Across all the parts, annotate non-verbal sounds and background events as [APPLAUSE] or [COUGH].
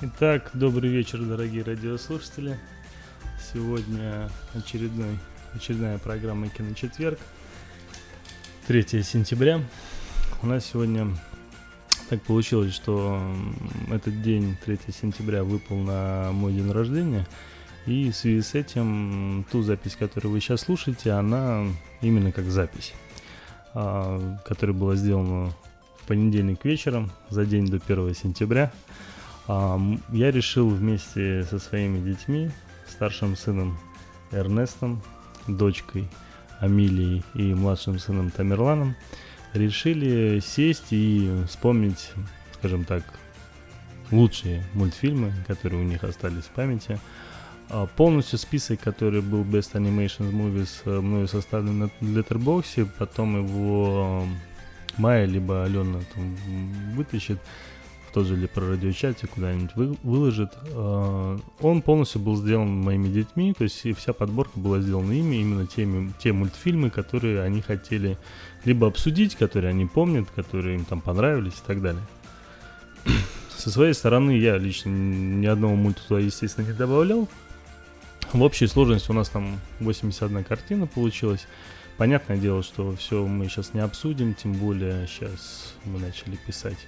Итак, добрый вечер, дорогие радиослушатели. Сегодня очередной, очередная программа «Киночетверг». 3 сентября. У нас сегодня так получилось, что этот день, 3 сентября, выпал на мой день рождения. И в связи с этим ту запись, которую вы сейчас слушаете, она именно как запись, а, которая была сделана в понедельник вечером, за день до 1 сентября – я решил вместе со своими детьми, старшим сыном Эрнестом, дочкой Амилией и младшим сыном Тамерланом, решили сесть и вспомнить, скажем так, лучшие мультфильмы, которые у них остались в памяти. А, полностью список, который был Best Animation Movies, э, мною составлен на Letterboxd, потом его Майя либо Алена там вытащит в тот же или про радиочате куда-нибудь вы, выложит. Э, он полностью был сделан моими детьми, то есть и вся подборка была сделана ими, именно теми, те мультфильмы, которые они хотели либо обсудить, которые они помнят, которые им там понравились и так далее. Со своей стороны я лично ни одного мульта туда, естественно, не добавлял. В общей сложности у нас там 81 картина получилась. Понятное дело, что все мы сейчас не обсудим, тем более сейчас мы начали писать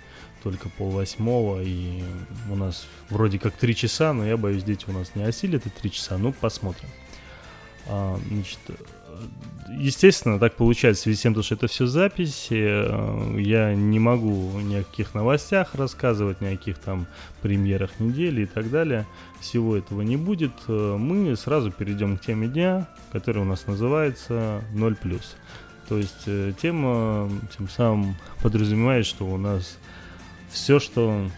только пол восьмого, и у нас вроде как три часа, но я боюсь, дети у нас не осилят это три часа, ну, посмотрим. А, значит, естественно, так получается, в связи с тем, что это все записи, э, я не могу ни о каких новостях рассказывать, ни о каких там премьерах недели и так далее. Всего этого не будет. Э, мы сразу перейдем к теме дня, которая у нас называется 0+. То есть э, тема тем самым подразумевает, что у нас все, что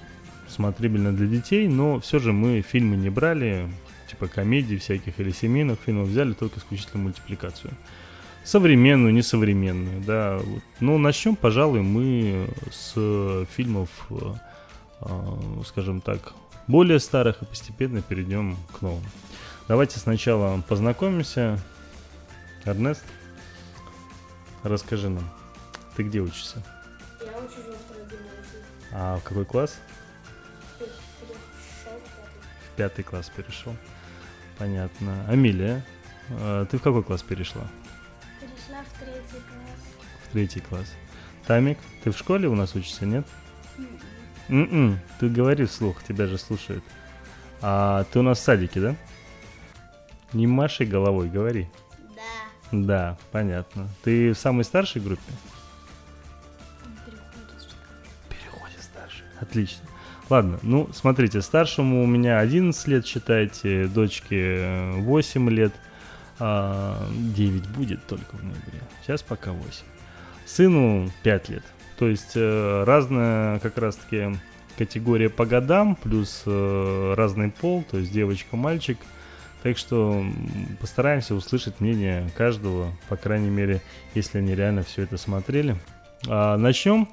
смотрибельно для детей, но все же мы фильмы не брали, типа комедий всяких или семейных фильмов, взяли только исключительно мультипликацию. Современную, несовременную, да. Ну, начнем, пожалуй, мы с фильмов, э, скажем так, более старых и постепенно перейдем к новым. Давайте сначала познакомимся. Эрнест, расскажи нам, ты где учишься? А в какой класс? В пятый класс перешел. Понятно. Амилия, а ты в какой класс перешла? Перешла в третий класс. В третий класс. Тамик, ты в школе у нас учишься, нет? Mm -mm. Ты говори вслух, тебя же слушают. А ты у нас в садике, да? Не маши головой, говори. Да. Да, понятно. Ты в самой старшей группе? Отлично. Ладно, ну, смотрите, старшему у меня 11 лет, считайте, дочке 8 лет, а 9 будет только в ноябре. Сейчас пока 8. Сыну 5 лет. То есть э, разная как раз-таки категория по годам, плюс э, разный пол, то есть девочка, мальчик. Так что постараемся услышать мнение каждого, по крайней мере, если они реально все это смотрели. А, начнем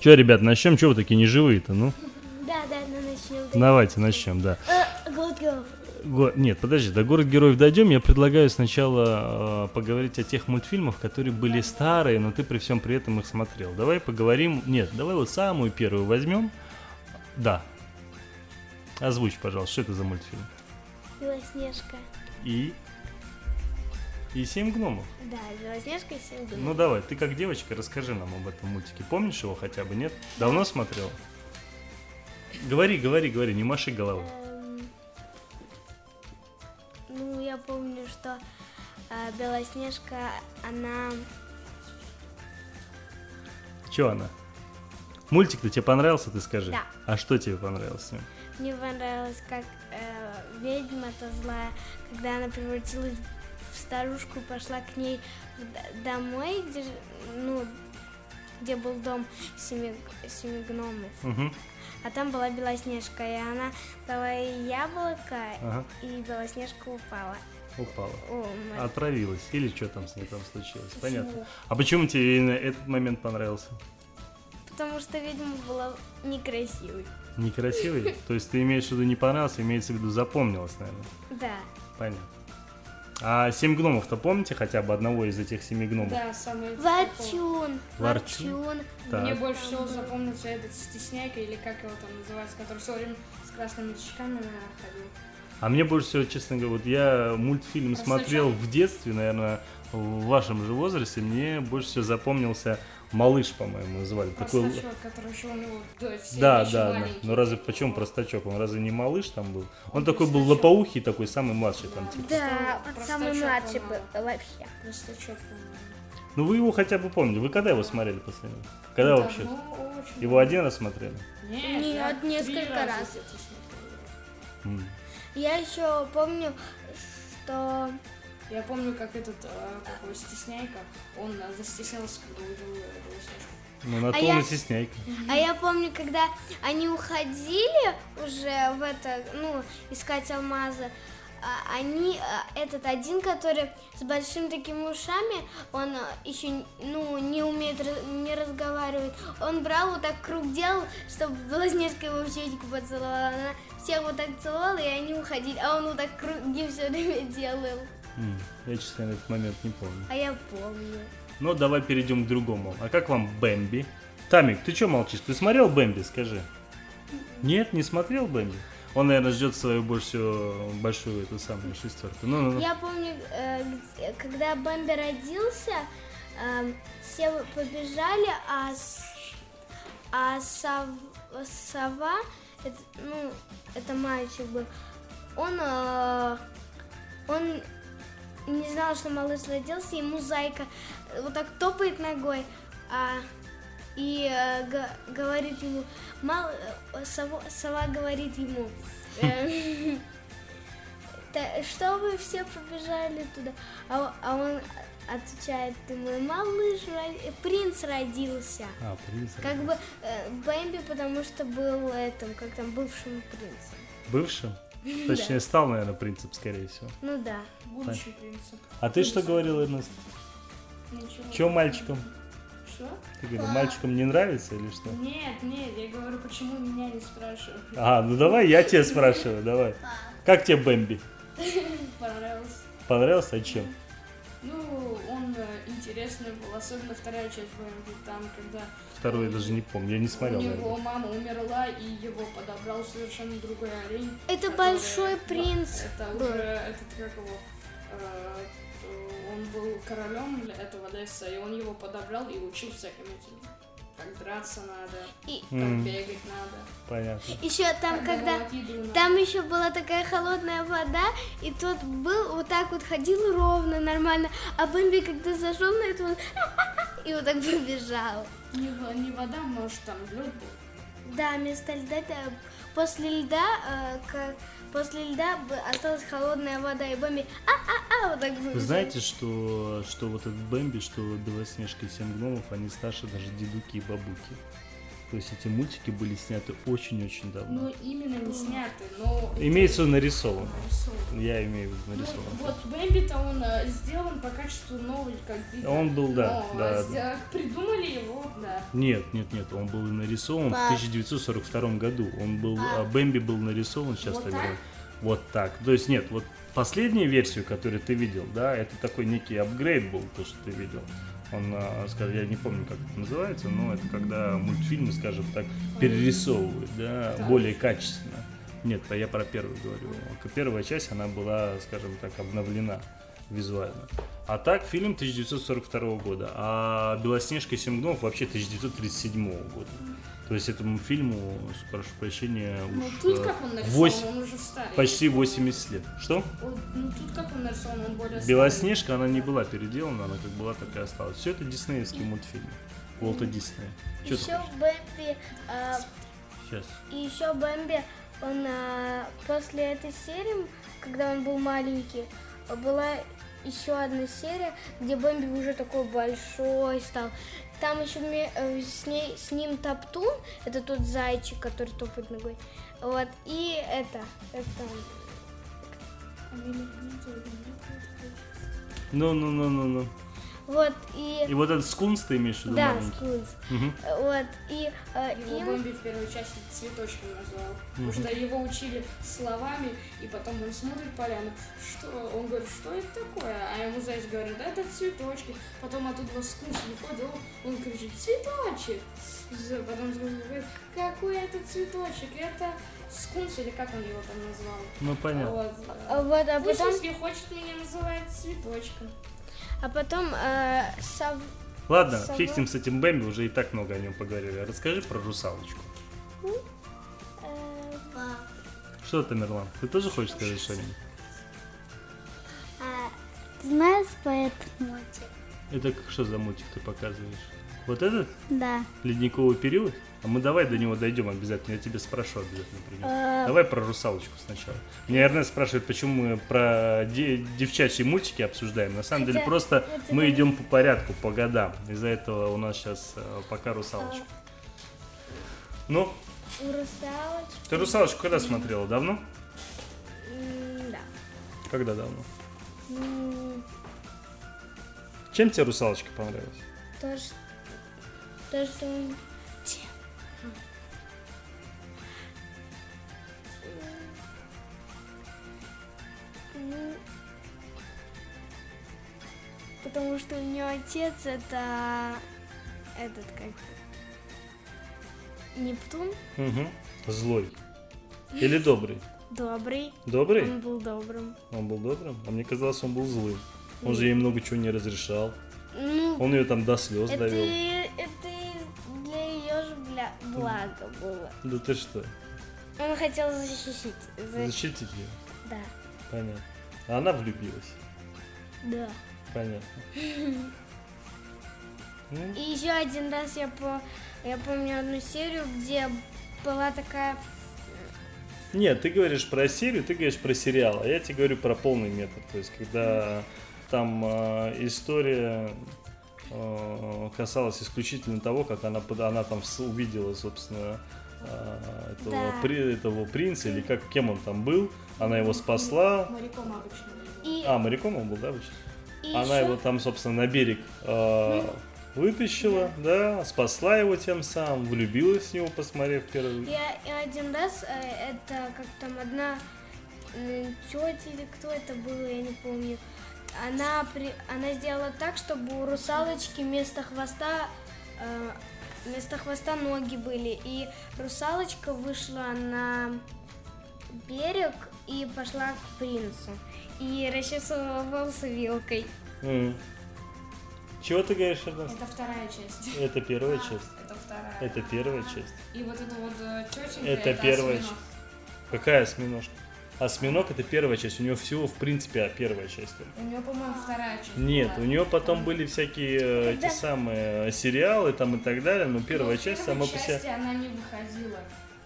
Че, ребят, начнем? Че вы такие неживые-то, ну? Да, да, ну начнем. Давайте начнем, да. Э, город героев. Го... Нет, подожди, до город героев дойдем. Я предлагаю сначала э, поговорить о тех мультфильмах, которые были старые, но ты при всем при этом их смотрел. Давай поговорим. Нет, давай вот самую первую возьмем. Да. Озвучь, пожалуйста, что это за мультфильм? Белоснежка. И и семь гномов. Да, Белоснежка и семь гномов. Ну давай, ты как девочка, расскажи нам об этом мультике. Помнишь его хотя бы, нет? Давно смотрел? Говори, говори, говори, не маши головой. Эм, ну, я помню, что э, Белоснежка, она... Че она? Мультик-то тебе понравился, ты скажи? Да. А что тебе понравилось? Мне понравилось, как э, ведьма-то злая, когда она превратилась старушку, пошла к ней домой, где, ну, где был дом семи, семи гномов. Мгм. А там была Белоснежка, и она дала ей яблоко, Ага, и Белоснежка упала. упала. О. Отравилась. Или что там с ней там случилось? Понятно. А почему тебе именно этот момент понравился? Потому что ведьма была некрасивой. Некрасивый? То есть ты имеешь в виду не понравился, имеется в виду запомнилось, наверное. Да. Понятно. А семь гномов-то помните хотя бы одного из этих семи гномов? Да, самый Ворчун. Ворчун. Ворчун. Так. Мне больше всего запомнился этот стесняйка, или как его там называется, который все время с красными наверное, ходил. А мне больше всего, честно говоря, вот я мультфильм смотрел в детстве, наверное, в вашем же возрасте, мне больше всего запомнился Малыш, по-моему, называли. Такой... Простачок, который еще у него Да, да, да. маленький. Ну разве почему простачок? Он разве не малыш там был? Он Он такой был простачок. лопоухий, такой самый младший там типа. Да, он Простачок, самый младший был вообще. Простачок, по-моему. Ну вы его хотя бы помните. Вы когда его смотрели последний? раз? Когда Да, вообще? ну, очень Его один раз смотрели? Нет, Нет, несколько раз. М. Я еще помню, что Я помню, как этот, э, как его, стесняйка, он э, застеснялся, когда увидел э, Белоснежку. Ну на А то я- стесняйка. А я помню, когда они уходили уже в это, ну, искать алмазы, а, они, а, этот один, который с большими такими ушами, он еще, ну, не умеет, не разговаривать, он брал вот так круг делал, чтобы Белоснежка его в щечку поцеловала, она всех вот так целовала, и они уходили, а он вот так круги все время делал. Я, честно, этот момент не помню. а я помню. Ну давай перейдем к другому. А как вам Бэмби? Тамик, ты что молчишь? Ты смотрел Бэмби, скажи? Нет, не смотрел Бэмби? Он, наверное, ждет свою больше всего большую эту самую шестерку. Ну, ну, ну. Я помню, э, где- когда Бэмби родился, эм, все побежали, а, а сов- сова, это, ну, это мальчик был, он, э, он не знал, что малыш родился, ему зайка э, вот так топает ногой, а, и э, говорит ему, мал, э, сово- сова говорит ему, э, «Да что вы все побежали туда? А, а он отвечает ему, малыш, принц родился. А, принц. Как бы э, Бэмби, потому что был этим, как там, бывшим принцем. Бывшим? Точнее, стал, наверное, принцип, скорее всего. Ну да. Будущий принцип. А ты что говорил, Эрнест? Ничего. Че мальчикам? Что? Ты говорил, мальчикам не нравится или что? Нет, нет, я говорю, почему меня не спрашивают. А, ну давай я тебя спрашиваю, давай. Как тебе Бэмби? [LAUGHS] Понравился. Понравился? А чем? Ну, он э, интересный был, особенно вторая часть Бэмби, там, когда Второй я даже не помню, я не смотрел, у него наверное. мама умерла, и его подобрал совершенно другой олень. Это который- большой да, принц Это был. уже, этот, как его, э, он был королем этого леса, и он его подобрал и учил всяким этим. Как драться надо, И как М, бегать надо. Понятно. еще там, как когда... Там еще была такая холодная вода, и тот был вот так вот ходил ровно, нормально, а Бэмби когда зашел на это, он [LAUGHS] и вот так побежал. Не, не вода, может, там лед был. Да, вместо льда, да, после льда, э, к- после льда осталась холодная вода, и Бэмби а-а-а, вот так. Вы знаете, что, что вот этот Бэмби, что Белоснежка и Семь гномов, они старше даже дедуки и бабуки. То есть эти мультики были сняты очень-очень давно. Ну, именно не снятый, но... Имеется в виду нарисован. нарисован. Я имею в виду Ну, нарисован. вот Бэмби-то он э, сделан по качеству новый, как видно. Он был, да, Но, да, а да. сде- придумали его, да. Нет, нет, нет, он был нарисован в Пап. 1942 году. Он был, а, Бэмби был нарисован, сейчас Вот так? говорю. Вот так. То есть нет, вот последнюю версию, которую ты видел, да, это такой некий апгрейд был, то, что ты видел. Он, а, я не помню, как это называется, но это когда мультфильмы, скажем так, перерисовывают, да, Так. более качественно. Нет, я про первую говорю. Первая часть, она была, скажем так, обновлена визуально. А так, фильм 1942 года, а «Белоснежка и семь гномов» вообще 1937 года. То есть этому фильму, прошу прощения, Ну, уж тут э, как он нарисован, вось- он уже старый. почти 80 лет. Что? Ну, тут как он нарисован, он более Белоснежка, она не была переделана, она как была, так и осталась. Все это диснеевские мультфильмы. Уолта Диснея. Ты Еще? Бэмби, а, Сейчас. и еще Бэмби, он а, после этой серии, когда он был маленький, была еще одна серия, где Бэмби уже такой большой стал. Там еще э, с, ней, с ним Топтун, это тот зайчик, который топает ногой. Вот, и это, это... Ну-ну-ну-ну-ну. Вот, и... И вот этот скунс ты имеешь в виду Да, маленький? скунс. Мгм. Вот, и э, Его им... Бэмби в первой части цветочком назвал. Потому что его учили словами, и потом он смотрит поляну. Что? Он говорит, что это такое? А ему заяц говорит, «Да это цветочки. Потом оттуда скус выходит, он, он кричит, цветочек. Потом говорит, какой это цветочек? Это скунс или как он его там назвал? Ну, понятно. Вот. а Вот, а Пусть, потом, если хочет, меня называть цветочком. А потом э, сов- Ладно, Сова. фиг с ним, с этим Бэмби, уже и так много о нем поговорили. Расскажи про русалочку. э, Что ты, Мерлан? Ты тоже хочешь сказать что-нибудь? А, ты знаешь про этот мультик? Это к- что за мультик ты показываешь? Вот этот? Да. Ледниковый период? А мы давай до него дойдем обязательно. Я тебе спрошу обязательно про него. э, Давай про русалочку сначала. Меня Эрнест спрашивает, почему мы про де- девчачьи мультики обсуждаем. На самом деле просто мы идем по порядку, по годам. Из-за этого у нас сейчас пока русалочка. Ну, у русалочки... ты русалочку когда смотрела? Давно? Да. Когда давно? М, Чем тебе русалочка понравилась? То, что... То, что... Потому что у нее отец это этот как Нептун Угу. Злой. Или добрый? добрый. Добрый? Он был добрым. Он был добрым? А мне казалось, он был злым. Он же ей много чего не разрешал. Ну, Он ее там до слез это, довел. это для ее же бля, блага было. Да ты что? Он хотел защитить. за- Защитить ее? Да, Понятно. А она влюбилась. да. Понятно. [LAUGHS] Ну, И еще один раз я по я помню одну серию, где была такая Нет, ты говоришь про серию, ты говоришь про сериал, а я тебе говорю про полный метод. То есть, когда там э, история э, касалась исключительно того, как она, под- она там увидела, собственно, э, этого, Да. при- этого принца, или как, кем он там был, она его спасла. Моряком обычно. и, А, моряком он был, да, обычно? И Она еще- его там, собственно, на берег э, вытащила, да, спасла его тем самым, влюбилась в него, посмотрев первый. Я и один раз, э, это как там одна тетя или кто это было, я не помню. Она, при, она сделала так, чтобы у русалочки вместо хвоста э, вместо хвоста ноги были. И русалочка вышла на берег и пошла к принцу. И расчесывала волосы вилкой. М. Чего ты говоришь, Эрнест? Это вторая часть. [LAUGHS] Это первая А, часть. Это вторая. Это первая часть. И вот это вот э, тетенька, Это первая осьминог. часть. Какая осьминожка? Осьминог это первая часть. У него всего, в принципе, а, первая часть. У нее, по-моему, вторая часть. Нет, была. у нее потом были всякие э, Когда- эти самые э, сериалы там и так далее, но Но первая в часть первой сама по себе. части она не выходила.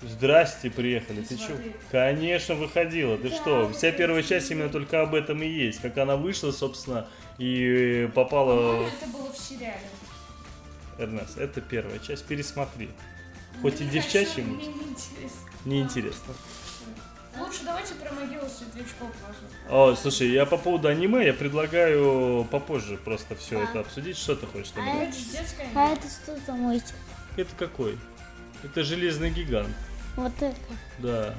Здрасте, приехали. Ты что? воды. Конечно, выходила. Ты Да, что? Вся первая часть именно только об этом и есть. Как она вышла, собственно, и попала... По-моему, это было в сериале. Эрнест, это первая часть. Пересмотри. Хоть и Не девчачий хочу, мультик. Мне неинтересно. Неинтересно. Лучше давайте про могилу светлячков. О, слушай, я по поводу аниме, я предлагаю попозже просто все это обсудить. Что ты хочешь? там А? Это А это что за мультик? Это какой? Это железный гигант. Вот это. Да.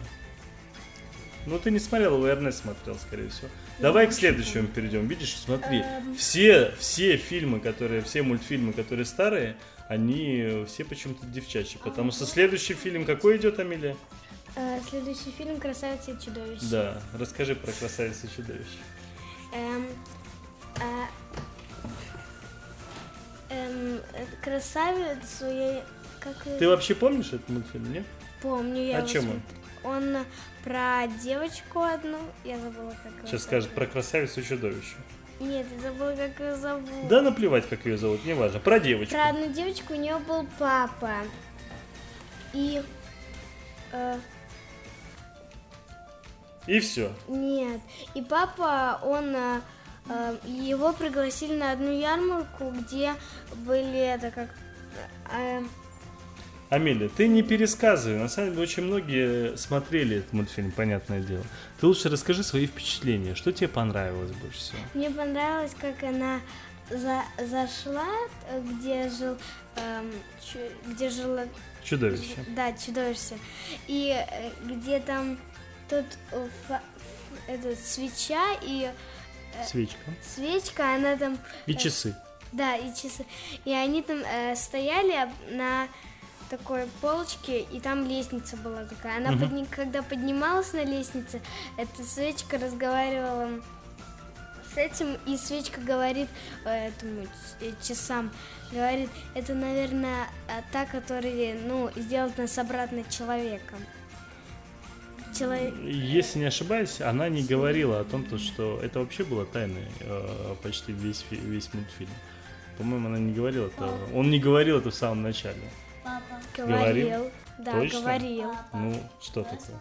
Ну, ты не смотрел, Эрнест смотрел, скорее всего. Давай к следующему перейдем. Видишь, смотри, Эм. все, все фильмы, которые, все мультфильмы, которые старые, они все почему-то девчачьи. Потому что следующий фильм какой идет, Амелия? Э, следующий фильм «Красавица и чудовище». Да, расскажи про красавицу и чудовище. Эм, а, эм, э, красавицу я как Ты вообще помнишь этот мультфильм, нет? Помню. Я О его чем он? смотр- Он про девочку одну. Я забыла, как Сейчас зовут. скажет про красавицу и чудовище. Нет, я забыла, как ее зовут. Да наплевать, как ее зовут, неважно. Про девочку. Про одну девочку у нее был папа. И э, И все. нет. И папа, он э, э, его пригласили на одну ярмарку, где были это как э, Амелия, ты не пересказывай. На самом деле, очень многие смотрели этот мультфильм, понятное дело. Ты лучше расскажи свои впечатления. Что тебе понравилось больше всего? Мне понравилось, как она за- зашла, э, где жил, эм, чу- где жило, Чудовище. да, чудовище, и э, где там тут э, фа- этот свеча и Свечка. свечка, она там, И часы. да, и часы, и они там э, стояли на такой полочке, и там лестница была такая. Она Мгм. подни- когда поднималась на лестнице, эта свечка разговаривала с этим, и свечка говорит э, этому э, часам, говорит, это, наверное, э, та, которая, ну, сделает нас обратно человеком. Человек. Если не ошибаюсь, она не говорила о том, то, что это вообще было тайной э, почти весь, весь мультфильм. По-моему, она не говорила это. Он не говорил это в самом начале. Папа. Говорил? Говорил. Да, Точно? говорил. Ну, что такое?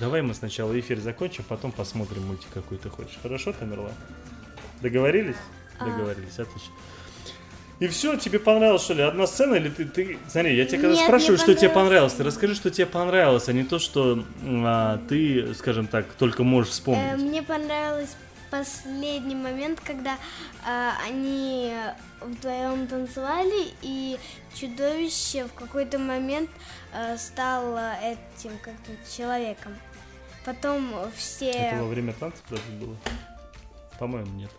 Давай мы сначала эфир закончим, потом посмотрим мультик, какой ты хочешь. Хорошо, Тамерлан? Договорились? А. Договорились, отлично. И все, тебе понравилось, что ли, одна сцена, или ты, ты... Смотри, я тебя когда Нет, спрашиваю, что тебе понравилось. понравилось, ты расскажи, что тебе понравилось, а не то, что а, ты, скажем так, только можешь Э, вспомнить. мне понравился последний момент, когда э, они вдвоем танцевали, и чудовище в какой-то момент э, стало этим как-то человеком. Потом все... Это во время танцев даже было? По-моему, нет.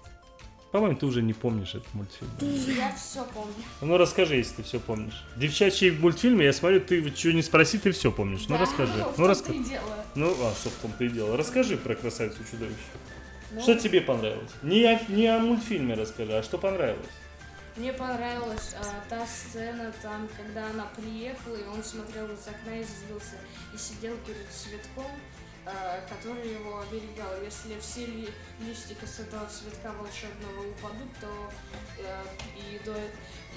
По-моему, ты уже не помнишь этот мультфильм. [LAUGHS] Я все помню. Ну расскажи, если ты все помнишь. Девчачьи мультфильмы, я смотрю, ты что не спроси, ты все помнишь. Ну Да, расскажи. в Ну том-то расскажи. и дело. Ну, а что в том-то и дело. Расскажи про красавицу чудовище. Ну, Что тебе понравилось? Не о, не о мультфильме расскажи, а что понравилось? Мне понравилась а, та сцена там, когда она приехала, и он смотрел из окна и злился, и сидел перед цветком, а, который его оберегал. Если все ли- листики с этого цветка волшебного упадут, то э, и, до,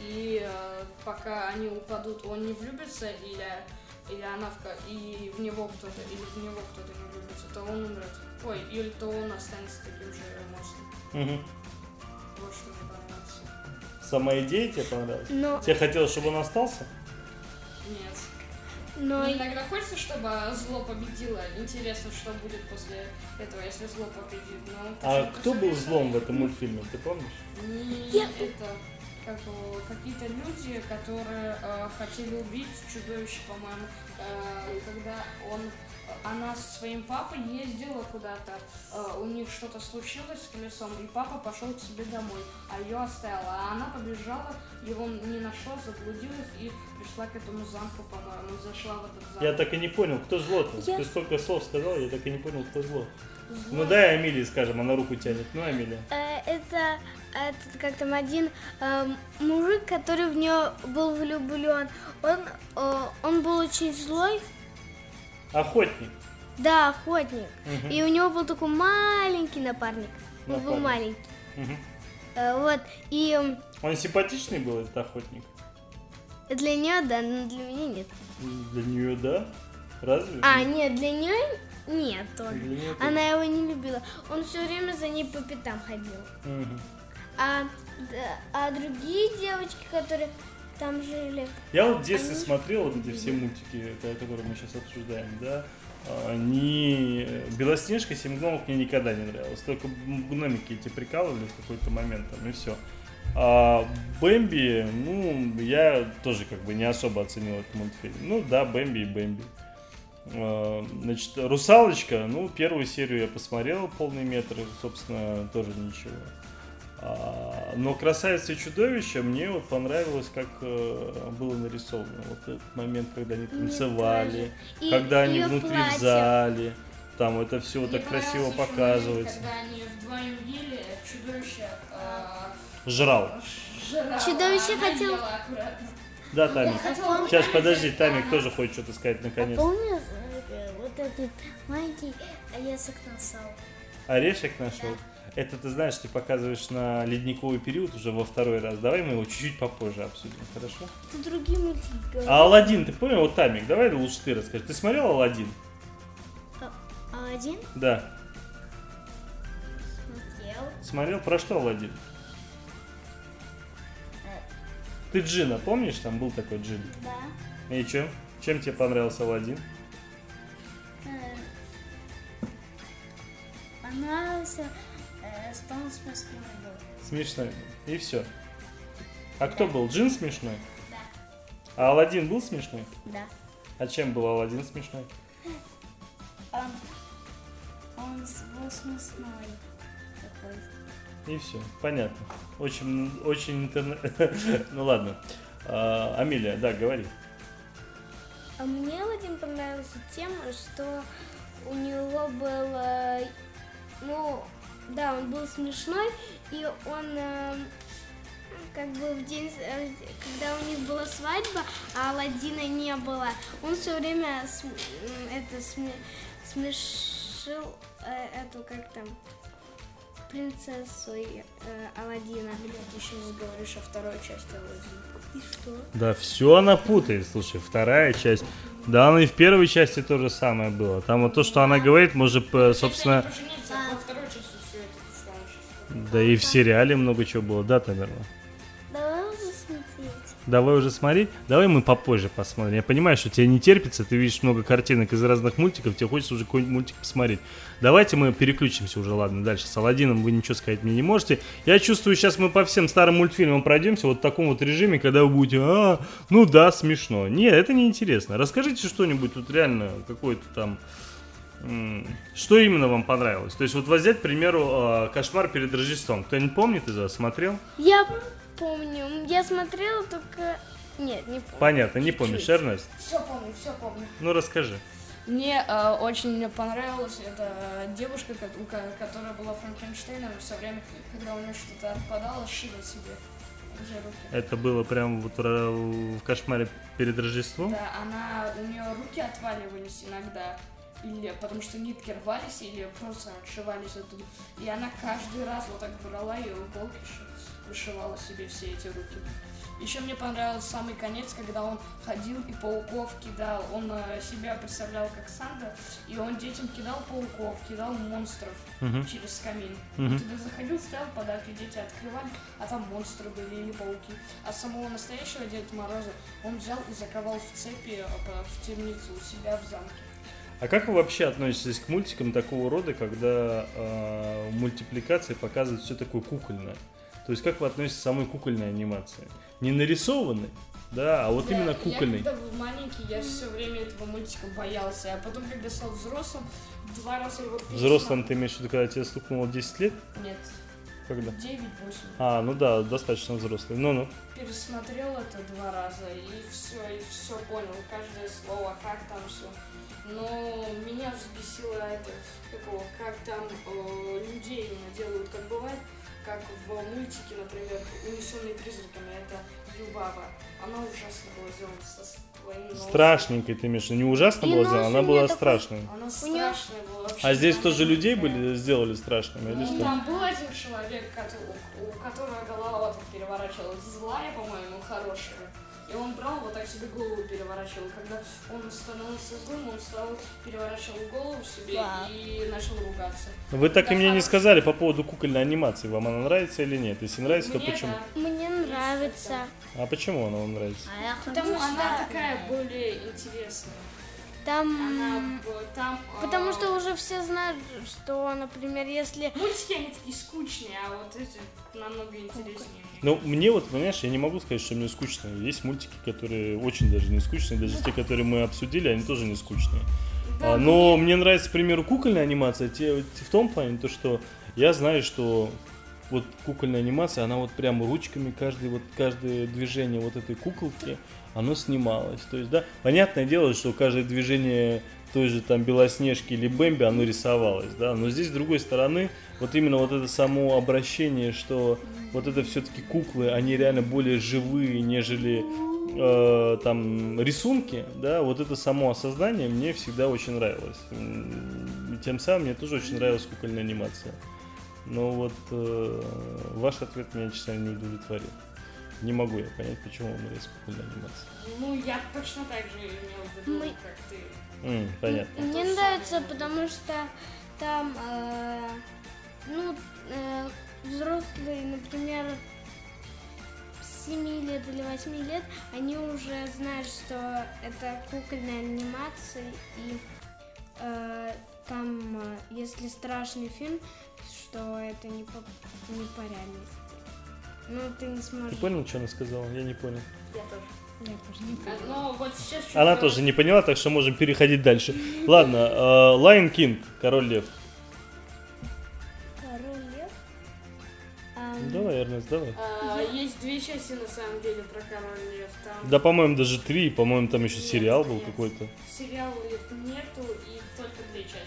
и э, пока они упадут, он не влюбится, или, или она в, и в него кто-то, или в него кто-то не влюбится, то он умрет. Ой, или то он останется таким же монстром. Угу. Вот что мне понравилось. Сама идея тебе понравилась? Но, Тебе хотелось, чтобы он остался? Нет. но Мне иногда хочется, чтобы зло победило. Интересно, что будет после этого, если зло победит. Но А кто был злом в этом мультфильме, ты помнишь? Не это как какие-то люди, которые э, хотели убить чудовище, по-моему, э, когда он она со своим папой ездила куда-то, э, у них что-то случилось с колесом, и папа пошел к себе домой, а ее оставила, а она побежала, его не нашла, заблудилась и пришла к этому замку, по-моему, зашла в этот замок. Я так и не понял, кто зло-то. Я- Ты столько слов сказал, я так и не понял, кто зло. Зло- Ну дай Амелии скажем, она руку тянет. Ну, Амелия. э, это, этот, как там один э, мужик, который в нее был влюблен, он, э, он был очень злой, Охотник. да, охотник. Мгм. И у него был такой маленький напарник. Он был Напарник. маленький. Мгм. Э, вот. И Он симпатичный был, этот охотник? для нее, да, но для меня нет. Для нее, да? Разве? А, нет, для нее нет тоже. Для тоже. Она его не любила. Он все время за ней по пятам ходил. Мгм. А, а другие девочки, которые там жили, Я вот в детстве Они- смотрел вот эти все мультики, ко- которые мы сейчас обсуждаем, да. а, Не Белоснежка, Семь гномов мне никогда не нравилось. Только гномики эти прикалывали в какой-то момент там и все. А Бэмби, ну, я тоже как бы не особо оценил этот мультфильм. Ну да, Бэмби и Бэмби. А, Значит, Русалочка, ну, первую серию я посмотрел, полный метр, собственно, тоже ничего. А, Но красавица и чудовище мне вот понравилось, как э, было нарисовано. Вот этот момент, когда они танцевали, И когда они внутри в платье. зале. Там это все Мне так красиво показывается. момент, когда они вдвоем ели, чудовище э, Жрал. жрало, Чудовище а хотел-. Да, Тамик. хотела Сейчас, подожди, Тамик тоже хочет что-то сказать А наконец. помнишь э, вот этот маленький орешек насал? Орешек нашел. Это ты знаешь, ты показываешь на ледниковый период уже во второй раз. Давай мы его чуть-чуть попозже обсудим, хорошо? это другие мультики. А Алладин, ты понял? Вот Тамик, давай лучше ты расскажи. Ты смотрел Алладин? А один Да. смотрел. смотрел? Про что Алладин? Ты Джина, помнишь, там был такой Джин? Да. И чё? Чем тебе понравился Алладин? Э, Понравился, э, что он смешной был. Смешной. И все. А кто был? Джин смешной? Да. А Алладин был смешной? Да. А чем был Алладин смешной? [LAUGHS] Он, он был смешной такой. И все. Понятно. Очень, очень интернет. [LAUGHS] Ну ладно. А, Амелия, да, говори. А мне Аладдин понравился тем, что у него было, ну, да, он был смешной, и он э, как бы в день, э, когда у них была свадьба, а Аладдина не было, он все время см- это сме- смешил э, эту, как там, принцессу э, Аладдина. Блин, ты сейчас говоришь о второй части Алладина. И что? Да, все она путает. Слушай, вторая часть. Да, она и в первой части то же самое было. Там вот то, что она говорит, может, собственно, а да и в сериале много чего было, да, Тамерла? Давай уже смотреть. Давай уже смотреть. Давай мы попозже посмотрим. Я понимаю, что тебе не терпится, ты видишь много картинок из разных мультиков, тебе хочется уже какой-нибудь мультик посмотреть. Давайте мы переключимся уже, ладно, дальше. С Аладдином вы ничего сказать мне не можете. Я чувствую, сейчас мы по всем старым мультфильмам пройдемся вот в таком вот режиме, когда вы будете, а, ну да, смешно. Нет, это не интересно. Расскажите что-нибудь тут реально, какой-то там... Что именно вам понравилось? То есть вот взять, к примеру, а, «Кошмар перед Рождеством». Кто-нибудь помнит из вас? Смотрел? Я помню, я смотрела только... Нет, не помню. Понятно, не помнишь, Эрнест? Все помню, все помню. Ну расскажи. Мне э, очень понравилась эта девушка, которая была Франкенштейном, все время, когда у нее что-то отпадало, шила себе уже руки. Это было прям вот в кошмаре перед Рождеством? Да, она, у нее руки отваливались иногда, или потому что нитки рвались, или просто отшивались оттуда. И она каждый раз вот так брала и иголки ши- вышивала себе все эти руки. Еще мне понравился самый конец, когда он ходил и пауков кидал. Он э, себя представлял как Санта, и он детям кидал пауков, кидал монстров Мгм. через камин. Мгм. Он туда заходил, стоял подарки, дети открывали, а там монстры были или пауки. А самого настоящего Деда Мороза он взял и заковал в цепи э, в темницу у себя в замке. А как вы вообще относитесь к мультикам такого рода, когда э, в мультипликации показывают все такое кукольное? То есть как вы относитесь к самой кукольной анимации? Не нарисованной, да, а вот Да, именно Я кукольной. когда был маленький, я все время этого мультика боялся. А потом, когда стал взрослым, два раза его пересмотрел. Взрослым ты имеешь в виду, когда тебе стукнуло 10 лет? Нет, Когда? 9-8. А, ну да, достаточно взрослый. Ну-ну. Пересмотрел это два раза и все, и все понял, каждое слово, как там все. Но меня взбесило это, как, его, как там э, людей делают, как бывает, как в мультике, например, «Унесенные призраками», это Юбаба. Она ужасно была сделана со своим носом. Страшненькой ты виду. Не ужасно И была сделана, она была такой- страшной. Она страшная была вообще. А здесь тоже людей были сделали страшными или Ну, что? там был один человек, который- у которого голова вот так переворачивалась. Злая, по-моему, хорошая. И он брал, вот так себе голову переворачивал. Когда он становился злым, он стал переворачивал голову себе Да. и начал ругаться. Вы так и мне не сказали по поводу кукольной анимации. Вам она нравится или нет? Если нравится, то Мне, почему? да. Мне нравится. А почему она вам нравится? А я Потому что- Она такая более интересная. Там... Там... Потому а, что уже все знают, что, например, если... Мультики, они такие скучные, а вот эти намного интереснее. Ну, мне вот, понимаешь, я не могу сказать, что мне скучно. Есть мультики, которые очень даже не скучные, даже те, которые мы обсудили, они тоже не скучные. Да, А, но мне нравится, к примеру, кукольная анимация те- в том плане, то, что я знаю, что вот кукольная анимация, она вот прям ручками, каждый, вот, каждое движение вот этой куколки, оно снималось. То есть, да, понятное дело, что каждое движение той же там Белоснежки или Бэмби, оно рисовалось, да, но здесь, с другой стороны, вот именно вот это само обращение, что вот это все-таки куклы, они реально более живые, нежели э, там рисунки, да, вот это само осознание мне всегда очень нравилось. И тем самым мне тоже очень нравилась кукольная анимация. Но вот э, ваш ответ меня, честно, не удовлетворил. Не могу я понять, почему нравится кукольная анимация. Ну, я точно так же имел в виду, Мы- как ты. М, понятно. Мне то нравится, самое. потому что там, э, ну, э, взрослые, например, 7 лет или 8 лет, они уже знают, что это кукольная анимация, и э, там, э, если страшный фильм, что это не по, не по реальности. Ну, ты не сможешь... Ты понял, что она сказала? Я не понял. Я тоже. Я тоже не поняла. А, Но вот сейчас Она чуть-чуть- тоже не поняла, так что можем переходить дальше. Ладно, э, Lion King, Король Лев. Король лев. Ам, Давай, Эрнест, давай. А, Есть две части на самом деле про Король Лев. Там Да, по-моему, даже три, по-моему, там еще Нет, сериал был нет. какой-то. сериала нету и.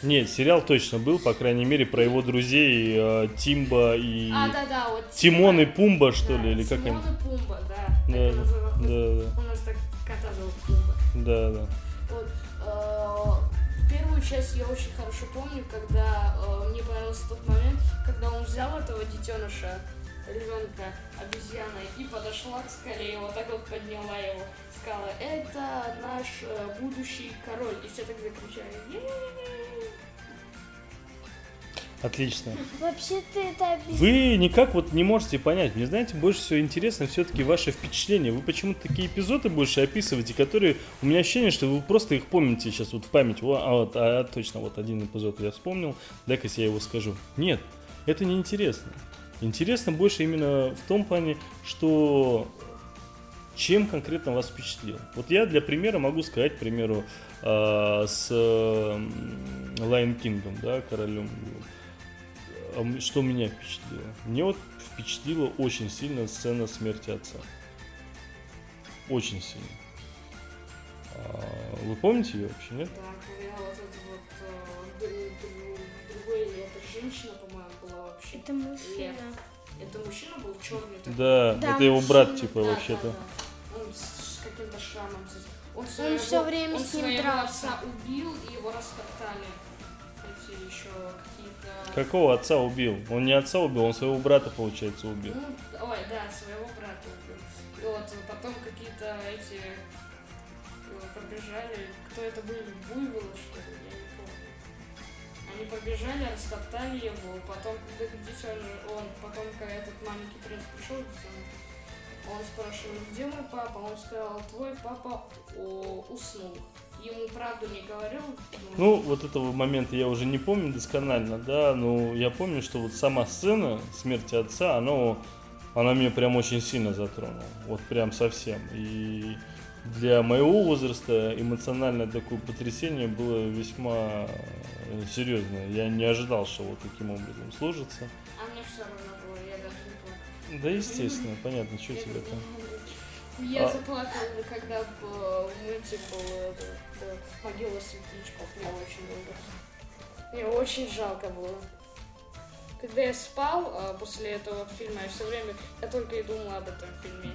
Нет, сериал точно был, по крайней мере, про его друзей э, Тимба и... А, да, да, вот. Тимон и Тимон. Пумба, что Да, ли, или как они? Тимон и Пумба, да. Да, называют. да, да, У нас так кота зовут Пумба. да, да. Вот, э, первую часть я очень хорошо помню, когда э, мне понравился тот момент, когда он взял этого детеныша, ребенка, обезьяны, и подошла к скале, и вот так вот подняла его. Сказала, это наш э, будущий король. И все так закричали. «Е-е-е-е». Отлично. Вообще-то это Вы никак вот не можете понять. Мне, знаете, больше всего интересно все-таки ваши впечатления. Вы почему-то такие эпизоды больше описываете, которые... У меня ощущение, что вы просто их помните сейчас вот в память. О, а, вот, а, точно, вот один эпизод я вспомнил. Дай-ка я его скажу. Нет, это не интересно. Интересно больше именно в том плане, что чем конкретно вас впечатлил. Вот я для примера могу сказать, к примеру, э, с э, Lion King, да, королем. А Что меня впечатлило? Мне вот впечатлила очень сильно сцена смерти отца. Очень сильно. А, Вы помните ее вообще, нет? Да, когда вот это вот э, д- д- другой, это женщина, по-моему, была вообще. Это мужчина. Это мужчина был черный такой. Да, Да, это его брат, мужчина, типа, Да, вообще-то. да, да. Он с каким-то шрамом. Он, Он всё время он с ним своего дрался. убил, и его растоптали. Эти еще какие-то... Какого отца убил? Он не отца убил, он своего брата, получается, убил. Ну, ой, да, своего брата убил. И вот потом какие-то эти э, пробежали. Кто это были? Буйволы, что ли? Я не помню. Они побежали, растоптали его. Потом, когда детеныш, он, потом, когда этот маленький принц пришел, он спрашивает, где мой папа? Он сказал, твой папа о, уснул. Ему правду не говорил. Ну, вот этого момента я уже не помню досконально, да, но я помню, что вот сама сцена смерти отца, оно, она меня прям очень сильно затронула, вот прям совсем. И для моего возраста эмоциональное такое потрясение было весьма э, серьезное. Я не ожидал, что вот таким образом сложится. А мне все равно было, я даже не плакала. Да, естественно, понятно, что тебе там. Я А- заплакала, когда э, мультик был это, «Могила светлячков». Мне очень было. Мне очень жалко было. Когда я спал а, после этого фильма, я все время, я только и думал об этом фильме.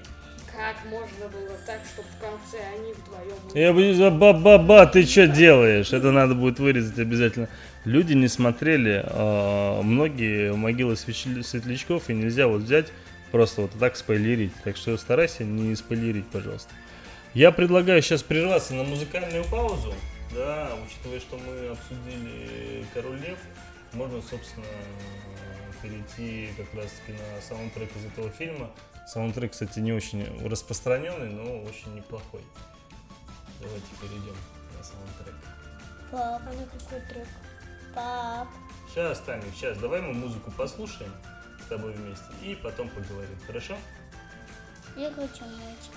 Как можно было так, чтобы в конце они вдвоем... Я бы за ба-ба-ба, ты что делаешь? Это надо будет вырезать обязательно. Люди не смотрели а, многие могилы светлячков, и нельзя вот взять просто вот так спойлерить. Так что старайся не спойлерить, пожалуйста. Я предлагаю сейчас прерваться на музыкальную паузу. Да, учитывая, что мы обсудили Король Лев, можно, собственно, перейти как раз-таки на саундтрек из этого фильма. Саундтрек, кстати, не очень распространенный, но очень неплохой. Давайте перейдем на саундтрек. Пап, а на какой трек? Пап. Сейчас, Таня, сейчас. Давай мы музыку послушаем с тобой вместе и потом поговорим. Хорошо? Я хочу мать.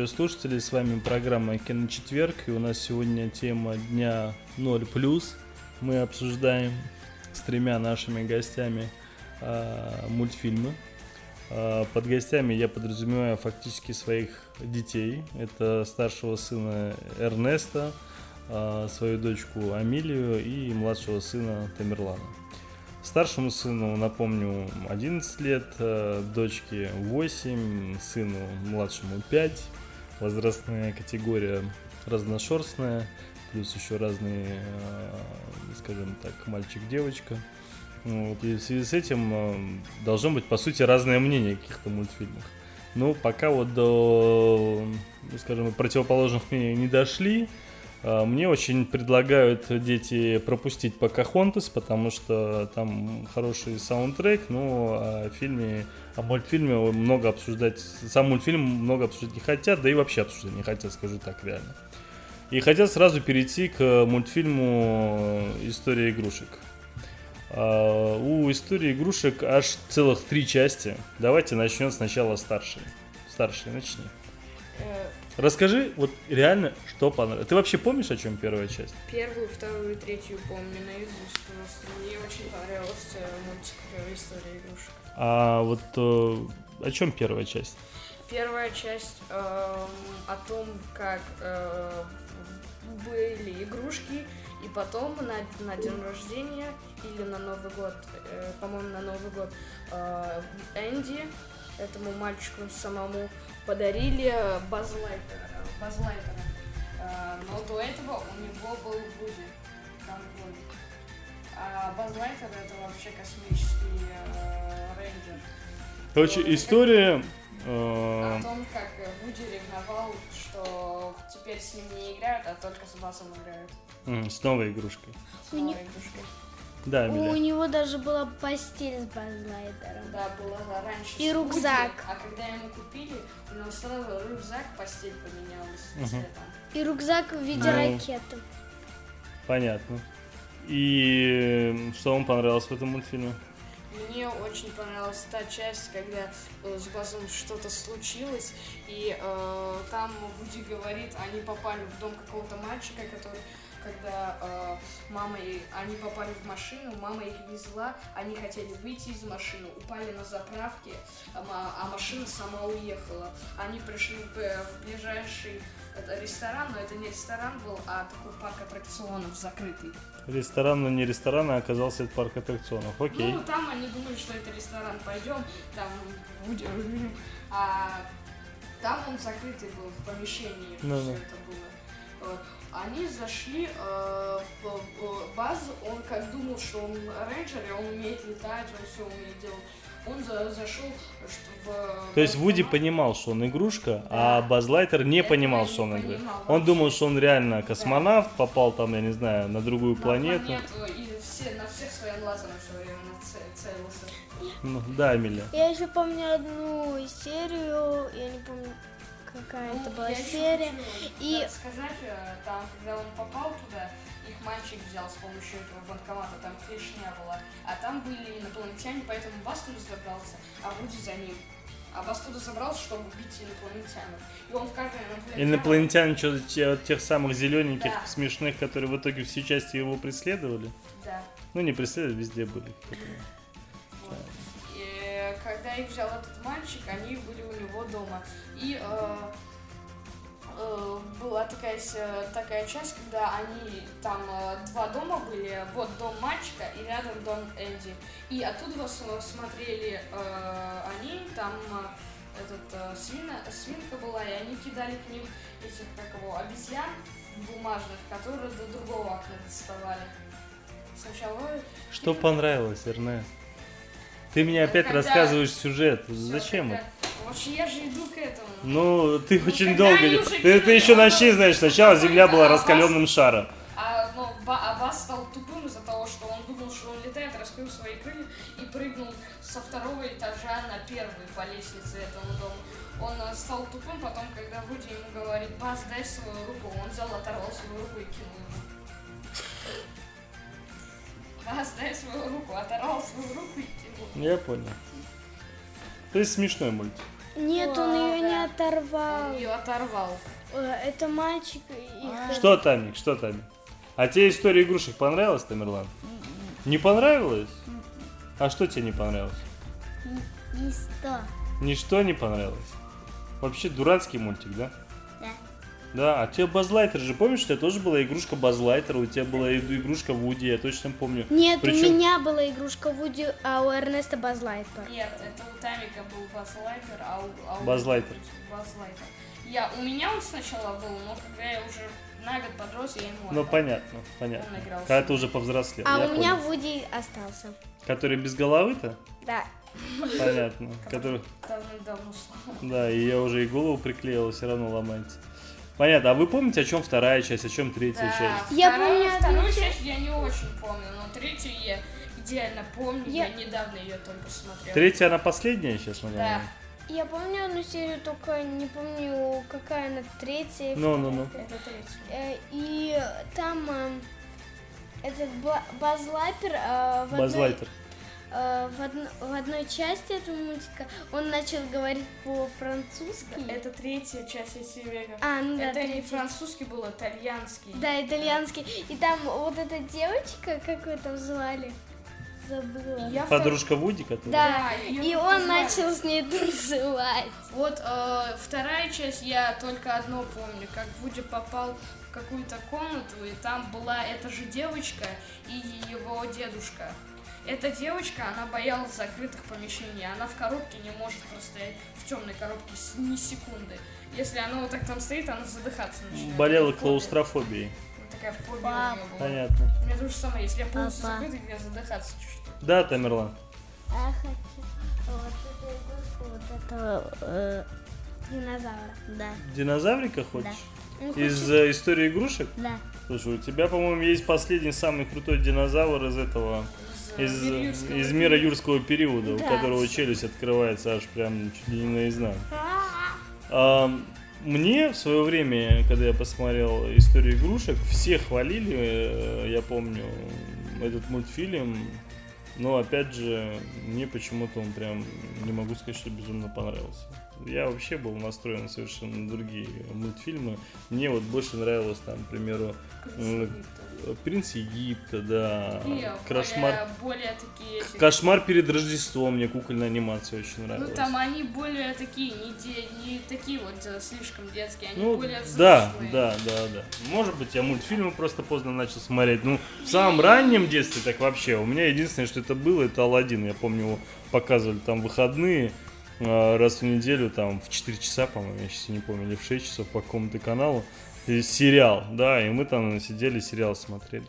Радиослушатели. С вами программа Киночетверг. И у нас сегодня тема дня 0+. Мы обсуждаем с тремя нашими гостями э, мультфильмы. Э, под гостями я подразумеваю фактически своих детей. Это старшего сына Эрнеста, э, свою дочку Амилию и младшего сына Тамерлана. Старшему сыну, напомню, 11 лет, дочке 8, сыну младшему 5. Возрастная категория разношерстная, плюс еще разные, э, скажем так, мальчик-девочка. Вот, и в связи с этим э, должно быть, по сути, разное мнение о каких-то мультфильмах. Ну, пока вот до, ну, скажем, противоположных мнений не дошли, мне очень предлагают дети пропустить Покахонтас, потому что там хороший саундтрек, но о фильме, о мультфильме много обсуждать, сам мультфильм много обсуждать не хотят, да и вообще обсуждать не хотят, скажу так реально. И хотят сразу перейти к мультфильму «История игрушек». А, у «Истории игрушек» аж целых три части. Давайте начнем сначала старший. Старший, начни. Э, Расскажи, вот реально, что понравилось. Ты вообще помнишь, о чем первая часть? Первую, вторую и третью помню наизусть. Просто мне очень понравился мультик «История игрушек». А вот э, о чем первая часть? Первая часть эм, о том, как э, были игрушки, и потом на, на день рождения или на Новый год, э, по-моему, на Новый год, э, Энди, этому мальчику самому, подарили Базлайтера. Базлайтера. Э, но до этого у него был Вуди. А Базлайтер это вообще космический э, рейнджер. Короче, история... О э, том, как Вуди ревновал, что теперь с ним не играют, а только с Басом играют. м, с новой игрушкой. С У новой игрушкой. Да, У Эмилия. него даже была постель с Базлайдером. Да, было раньше И рюкзак. А когда ему купили, у него сразу рюкзак, постель поменялась цветом. И рюкзак в виде Ну. ракеты. Понятно. И что вам понравилось в этом мультфильме? Мне очень понравилась та часть, когда э, с Базом что-то случилось, и э, там Вуди говорит, они попали в дом какого-то мальчика, который когда э, мама и они попали в машину, мама их везла, они хотели выйти из машины, упали на заправке, а, а машина сама уехала. Они пришли в, б- в ближайший ресторан, но это не ресторан был, а такой парк аттракционов закрытый. Ресторан, но не ресторан, а оказался это парк аттракционов. Окей. Ну, там они думали, что это ресторан, пойдем, там будем. А там он закрытый был в помещении, Ну все да. это было. Вот. Они зашли э, в базу, он как думал, что он рейнджер, и он умеет летать, он все умеет делать. Он за- зашел в... То есть Вуди понимал, что он игрушка, а Да. Базлайтер не Этого понимал, не что он игрушка. Он думал, что он реально космонавт, попал там, я не знаю, на другую На планету. и все, на всех своим лазером все время целился. Ну, да, Эмилия. Я еще помню одну серию, я не помню, какая это Ну, была серия. хочу, и- да, сказать, э, там, когда он попал туда, их мальчик взял с помощью этого банкомата, там клешня была, а там были инопланетяне, поэтому Бас туда забрался, а Вуди за ним. А Бас туда забрался, чтобы убить инопланетянов. И он в каждой инопланетяне... Инопланетяне, что те- тех самых зелененьких, Да. смешных, которые в итоге все части его преследовали. Да. Ну, не преследовали, везде были. Вот. [LAUGHS] Когда их взял этот мальчик, они были у него дома. И э, э, была такая, такая часть, когда они там э, два дома были, вот дом мальчика и рядом дом Энди. И оттуда смотрели э, они, там э, этот э, свина, свинка была, и они кидали к ним этих, как его, обезьян бумажных, которые до другого окна доставали. Сначала Что понравилось, Эрнест? Ты мне опять Когда- рассказываешь сюжет. Зачем когда- это? Вообще я же иду к этому. Ну, ты очень когда долго... Ты, кинули, ты еще начни, знаешь, сначала Земля была А раскаленным шаром. А, ну, Ба- а Бас стал тупым из-за того, что он думал, что он летает, раскрыл свои крылья и прыгнул со второго этажа на первый по лестнице этому дому. Он э, стал тупым, потом, когда Вуди ему говорит, Бас, дай свою руку, он взял, оторвал свою руку и кинул ему. Бас, дай свою руку, оторвал свою руку и кинул. Я понял. То есть смешной мультик. Нет, он ее не оторвал. Он ее оторвал. Э, Это мальчик. их- Что, Тамик, что, Тамик? А тебе история игрушек понравилась, Тамерлан? Не понравилось? А что тебе не понравилось? Не сто. Ничто не понравилось. Вообще дурацкий мультик, да? Да. А тебе Базлайтер же, помнишь, у тебя тоже была игрушка Базлайтера, у тебя была и- игрушка Вуди, я точно помню. Нет, Причем- у меня была игрушка Вуди, а у Эрнеста Базлайтер. Нет, это у Тамика был Базлайтер, а у... А у Базлайтер. Базлайтер. Я, у меня он сначала был, но когда я уже на год подрос, я ему Ну, отдал. понятно, понятно. Он играл Когда ты уже повзрослел. А у меня понял. Вуди остался. Который без головы-то? Да. Понятно. Который... Давно сломал. Да, и я уже и голову приклеила, все равно ломается. Понятно, а вы помните, о чем вторая часть, о чем третья Да, часть? Я вторая- помню вторую часть. я не очень помню, но третью я идеально помню, я, Я- недавно ее только смотрела. Третья, она последняя сейчас, Да. наверное? Я помню одну серию, только не помню, какая она третья. Ну, ну, ну. вторая. Это третья. Э, И там э, этот Ба- Базлайпер э, в, одной, Базлайтер. В, одно- в одной части этого мультика он начал говорить по-французски. Это третья часть, если я говорю. А, ну да, это не третья. французский был, а итальянский. Да, итальянский. И там вот эта девочка, как ее там звали? Забыла. Я втор- Подружка Вуди, которая... Да, и он звали. начал с ней танцевать. Вот э, вторая часть я только одно помню, как Вуди попал в какую-то комнату, и там была эта же девочка и его дедушка. Эта девочка, она боялась закрытых помещений, она в коробке не может простоять в темной коробке с- ни секунды. Если она вот так там стоит, она задыхаться начинает. Болела клаустрофобией. Вот Такая фобия у Пап. нее была. Понятно. У меня то же самое, если я полностью Папа. закрытый, я задыхаться чувствую. Да, Тамерлан. А я хочу вот эту игрушку, вот этого, э, Динозавра. да, Динозаврика хочешь? Он Из хочет- э, истории игрушек? да. Слушай, у тебя, по-моему, есть последний самый крутой динозавр из этого, из, юрского из мира юрского периода, у Да. которого челюсть открывается аж прям чуть ли не наизнанку. А, Мне в свое время, когда я посмотрел историю игрушек, все хвалили, э, я помню, этот мультфильм. Но опять же, мне почему-то он прям не могу сказать, что безумно понравился. Я вообще был настроен совершенно на другие мультфильмы. Мне вот больше нравилось там, к примеру, Принц Египта, да, Более- Кошмар. Более такие... эти- Кошмар перед Рождеством, мне кукольная анимация очень нравилась. Ну там они более такие, не, де- не такие вот э, слишком детские, они Ну, более да, взрослые. да, да, да. Может быть, я мультфильмы просто поздно начал смотреть. Ну, в самом раннем детстве так вообще. У меня единственное, что это было, это Алладин. Я помню, его показывали там выходные а, раз в неделю, там в 4 часа, по-моему, я сейчас не помню, или в 6 часов по какому-то каналу. Сериал, да, и мы там сидели, сериал смотрели.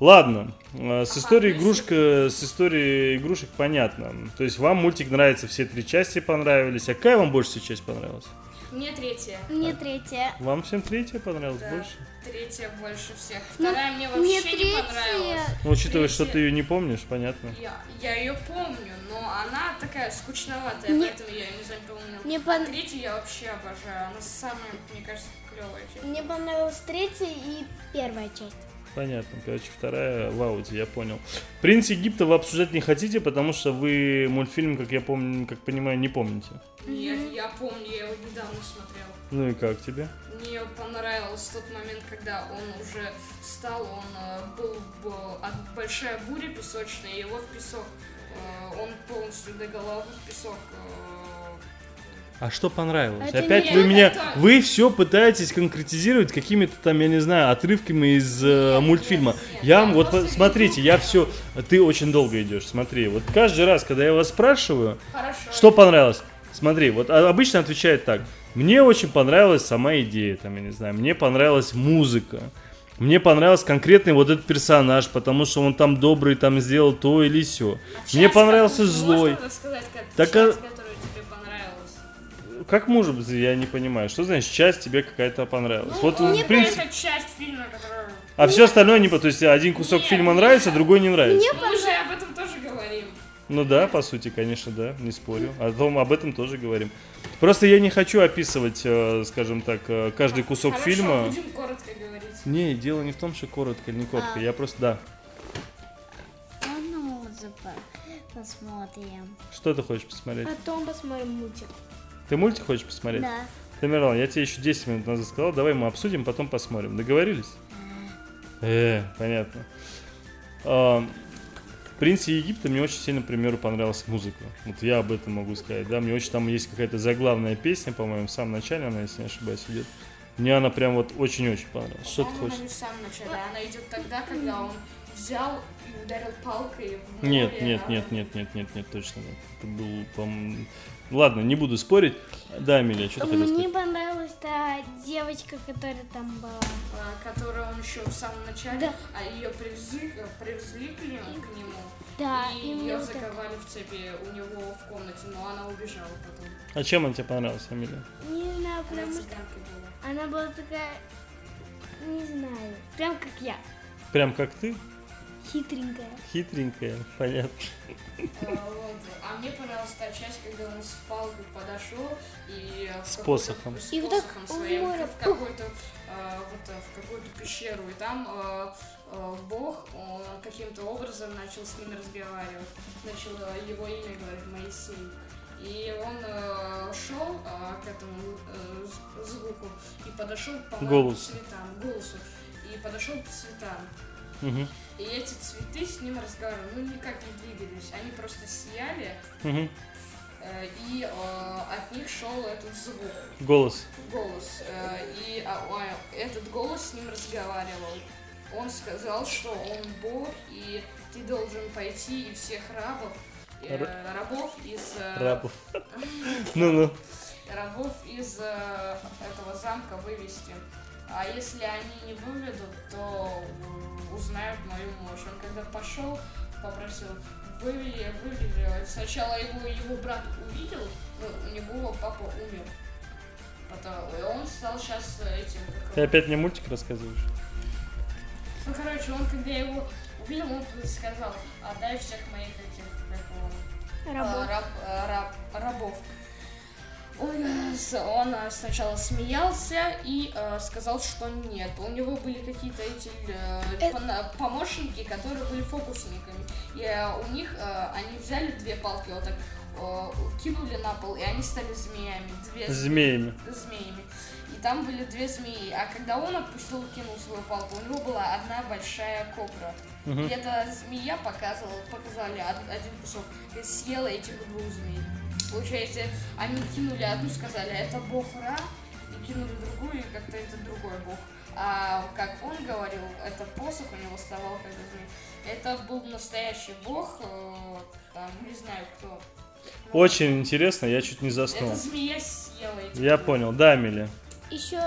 Ладно, а, с историей игрушка, с историей игрушек понятно. То есть вам мультик нравится, все три части понравились. А какая вам больше всего часть понравилась? Мне третья. Мне третья. Вам всем третья понравилась Да, больше? Третья больше всех. Ну, Вторая мне вообще мне не третья- понравилась. Ну, учитывая, что Третья- ты ее не помнишь, понятно. Я, я ее помню, но она такая скучноватая, Мне- поэтому я ее не запомнила. Мне А пон- третью я вообще обожаю. Она самая, мне кажется, клевая часть. Мне понравилась третья и первая часть. Понятно. Короче, вторая в ауте, я понял. Принц Египта вы обсуждать не хотите, потому что вы мультфильм, как я помню, как понимаю, не помните. Я, я помню, я его недавно смотрел. Ну и как тебе? Мне понравился тот момент, когда он уже стал, он э, был б- от большая буря песочная, его в песок, э, он полностью до головы в песок. А что понравилось? Это Опять вы меня, это- вы все пытаетесь конкретизировать какими-то там, я не знаю, отрывками из э, мультфильма. я я вот смотрите, я все, ты очень долго идешь. Смотри, вот каждый раз, когда я вас спрашиваю, Хорошо. Что понравилось? Смотри, вот а- обычно отвечает так. Мне очень понравилась сама идея, там, я не знаю, мне понравилась музыка. Мне понравился конкретный вот этот персонаж, потому что он там добрый, там сделал то или все. Часть, Мне понравился злой. Сказать, Так, а-? Как может быть, я не понимаю, что значит часть тебе какая-то понравилась? вот Ну, в принципе, это часть фильма, которая... а все остальное не по, то есть один кусок Нет, фильма нет. нравится, другой не нравится. Мы же об этом тоже говорим. Ну да, по сути, конечно, да, не спорю. О том, об этом тоже говорим. Просто я не хочу описывать, э, скажем так, э, каждый кусок Хорошо, фильма. будем коротко говорить. Не, дело не в том, что коротко или не коротко. А. Я просто, да. Можно музыку посмотрим. Что ты хочешь посмотреть? Потом посмотрим мультик. Ты мультик хочешь посмотреть? Да. Тамерлан, я тебе еще 10 минут назад сказал, давай мы обсудим, потом посмотрим. Договорились? Э, понятно. А, в «Принце Египта» мне очень сильно, к примеру, понравилась музыка. Вот я об этом могу сказать, да. Мне очень там есть какая-то заглавная песня, по-моему, в самом начале она, если не ошибаюсь, идет. Мне она прям вот очень-очень понравилась. Что ты хочешь? она не в самом начале, она идет тогда, когда он взял и ударил палкой в море. Нет, нет, а нет, нет, нет, нет, нет, точно нет. Это был, по-моему... Ладно, не буду спорить. Да, Амелия, что ты хотела Мне сказать? понравилась та девочка, которая там была. а, которую он еще в самом начале, Да. а ее привезли, привезли к нему, к нему Да, и, и мне ее заковали в цепи у него в комнате, но она убежала потом. А чем она тебе понравилась, Амелия? Не знаю, Она что цыганкой была. она была такая, не знаю, прям как я, Прям как ты? хитренькая. Хитренькая, понятно. А, вот. А мне понравилась та часть, когда он с палкой подошел и в С какой-то- посохом. с И вот так посохом в своим в какой-то э, вот э, в какую-то пещеру и там э, Бог он каким-то образом начал с ним разговаривать, начал э, его имя говорить Моисей. И он э, шел э, к этому э, звуку и подошел по Голосу. цветам, голосу, и подошел к цветам. Мгм, И эти цветы с ним разговаривали, ну никак не двигались, они просто сияли, э, и э, от них шел этот звук, Голос. голос. э, и а, этот голос с ним разговаривал. Он сказал, что он Бог, и ты должен пойти и всех рабов, Ра- рабов из Рабов. [LAUGHS] Ну-ну. рабов из этого замка вывести. А если они не выведут, то узнают мою мощь. Он когда пошел, попросил, вывели, вывели. Сначала его, его брат увидел, но у него папа умер. Потом, и он стал сейчас этим... Ты опять мне мультик рассказываешь? Ну, короче, он когда его увидел, он сказал, отдай всех моих этих, как его, Рабов. а, раб- а, раб- рабов. Он, он, э, сначала смеялся и э, сказал, что нет. У него были какие-то эти э, Э. помощники, которые были фокусниками. И э, у них э, они взяли две палки, вот так э, кинули на пол, и они стали змеями. Две Змеями. змеями. И там были две змеи. А когда он отпустил и кинул свою палку, у него была одна большая кобра. Мгм. И эта змея показывала, показали од- один кусок. И съела этих двух змей. Получается, они кинули одну, сказали, это бог Ра, и кинули другую, и как-то это другой бог. А как он говорил, это посох у него вставал как змей. Это был настоящий бог, э, там, не знаю кто. Ну, Очень интересно, я чуть не заснул. Эта змея съела Я двух. понял, да, Амелия? Еще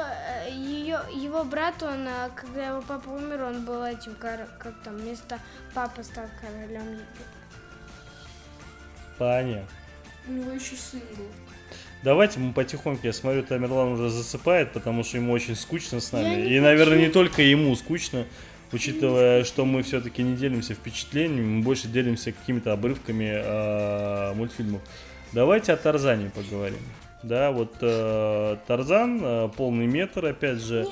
ее, его брат, он, э, когда его папа умер, он был этим, кор- как там, вместо папы стал королем Египта. Понятно. У него еще сын был. Давайте мы потихоньку, я смотрю, Тамерлан уже засыпает, потому что ему очень скучно с нами. И, наверное, не только ему скучно, учитывая, что мы все-таки не делимся впечатлениями, мы больше делимся какими-то обрывками а, мультфильмов. Давайте о Тарзане поговорим. Да, вот э, Тарзан, э, полный метр, опять же.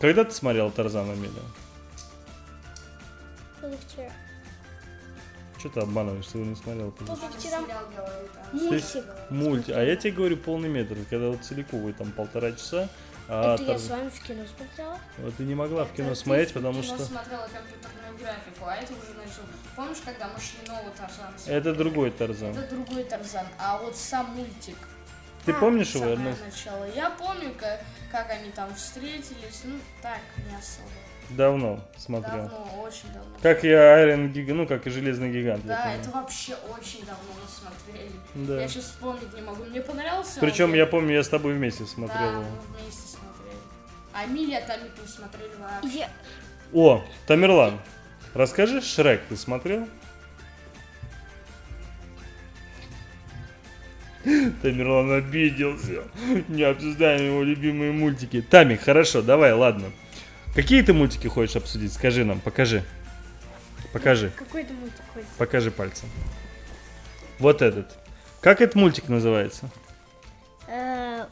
Когда ты смотрел Тарзан, Амелия? Что ты обманываешь, ты его не смотрел? Позавчера Сериал говорит, а. мультик. Мульт. А я тебе говорю полный метр, когда вот целиковый там полтора часа. А Это я Тарз- с вами в кино смотрела. Вот ты не могла в Это кино ты смотреть, в потому кино что смотрела компьютерную графику, а это уже начал. Помнишь, когда мы шли новый Тарзан? это другой Тарзан. Это другой Тарзан, а вот сам мультик. Ты А, помнишь его? Самое Эрнест? начало. Я помню, как, как они там встретились. Ну, так, не особо. Давно смотрел. Давно, очень давно. Как и Айрон Гигант, ну как и Железный Гигант. Да, это вообще очень давно мы смотрели. Да. Я сейчас вспомнить не могу. Мне понравился. Причем он? я помню, я с тобой вместе Да, смотрел. его. мы вместе смотрели. А Миля там не смотрели вообще. Я, О, Тамерлан, расскажи, Шрек ты смотрел? Тамерлан обиделся. Не обсуждаем его любимые мультики. Тамик, хорошо, давай, ладно. Какие ты мультики хочешь обсудить? Скажи нам, покажи. Покажи, какой то мультик хочется? покажи пальцем. Вот этот. Как этот мультик называется? Э,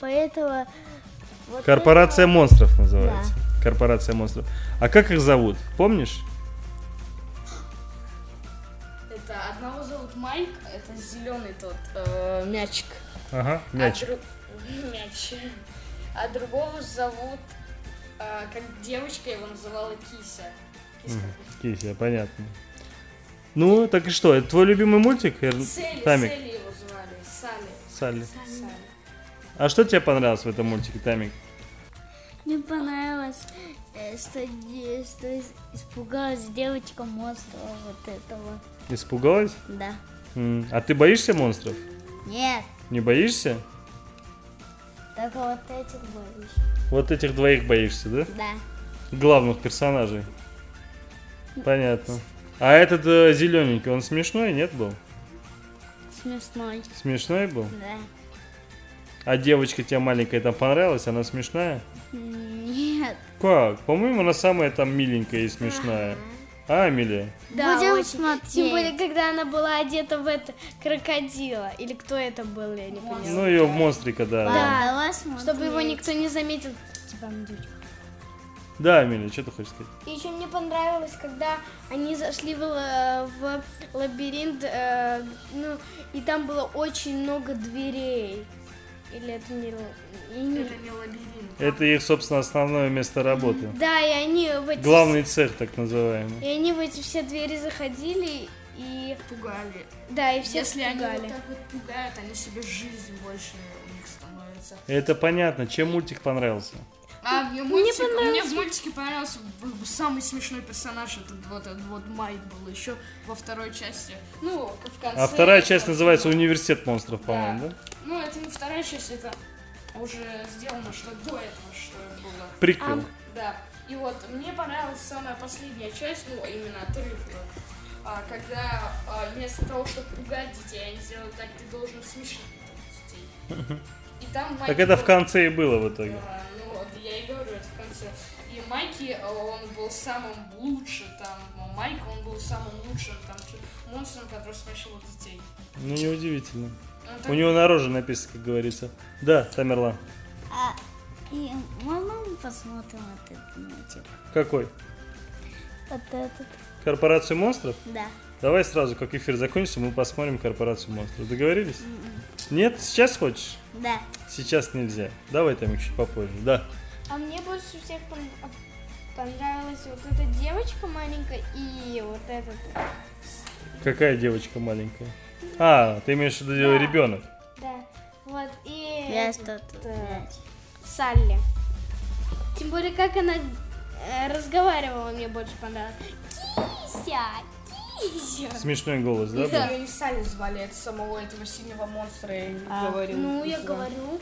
Поэтому... вот Корпорация монстров называется. Корпорация монстров. А как их зовут? Помнишь? Это одного зовут Майк, это зеленый тот э, мячик. Ага, а мяч. дру- [LAUGHS] мяч. А другого зовут, а, как девочка его называла Кися. Киска. Кися, понятно. Ну, так и что, это твой любимый мультик? Селли, Тамик, Селли его звали, Салли. Салли. Салли. А что тебе понравилось в этом мультике, Тамик? Мне понравилось, э, что, что ис- испугалась девочка монстра вот этого. Испугалась? Да. А ты боишься монстров? Нет, Не боишься? Только вот этих боюсь. Вот этих двоих боишься, да? Да. Главных персонажей. Понятно. А этот зелененький, он смешной, нет был? Смешной. Смешной был? Да. А девочка тебе маленькая там понравилась? Она смешная? Нет. Как? По-моему, она самая там миленькая и смешная. А, Амелия? Да, Будем очень. смотреть. Тем более, когда она была одета в это крокодила. Или кто это был, я не поняла. Ну, ее в монстрика, да. Да, давай смотреть. Чтобы его никто не заметил. Типа, да Амелия, что ты хочешь сказать? И еще мне понравилось, когда они зашли в, ла- в лабиринт, э, ну, и там было очень много дверей. Или это не... не- Это не лабиринт. Это их, собственно, основное место работы. Да, и они в эти... Главный цех, так называемый. И они в эти все двери заходили, и... Пугали. Да, и все Если они пугали. вот так вот пугают, они себе жизнь больше у них становится. Это понятно. Чем мультик понравился? А мне, мультик, мне понравился. в мультике понравился самый смешной персонаж, этот вот, этот вот Майк был еще во второй части. Ну, в конце. А вторая часть называется. «Университет монстров», по-моему, да? Ну, это не вторая часть, это уже сделано, что до этого, что было. Приквел. Да. И вот мне понравилась самая последняя часть, ну, именно отрыв. а, когда а, вместо того, чтобы пугать детей, они сделали так, ты должен смешить детей. [LAUGHS] И там Майк Так это в конце и было в итоге. Да, ну вот, я и говорю, это в конце. И Майки, э, он был самым лучшим там, Майк, он был самым лучшим там монстром, который смешил детей. Ну, неудивительно. У него на роже написано, как говорится. Да, Тамерлан. А, и можно мы посмотрим этот мультик? Какой? Вот этот. Корпорацию монстров? Да. Давай сразу, как эфир закончится, мы посмотрим Корпорацию монстров. Договорились? Нет? Сейчас хочешь? Да. Сейчас нельзя. Давай там чуть попозже. Да. А мне больше всех а, понравилась вот эта девочка маленькая и вот этот. Какая девочка маленькая? А, ты имеешь в виду Да. ребенок. Да. Вот, и Я этот, что-то. э, Салли. Тем более, как она э, разговаривала, мне больше понравилось. Кися, Кися. Смешной голос, да? был? Ее не Салли звали, это самого этого синего монстра, я не А, говорил. Ну, я Да. говорю.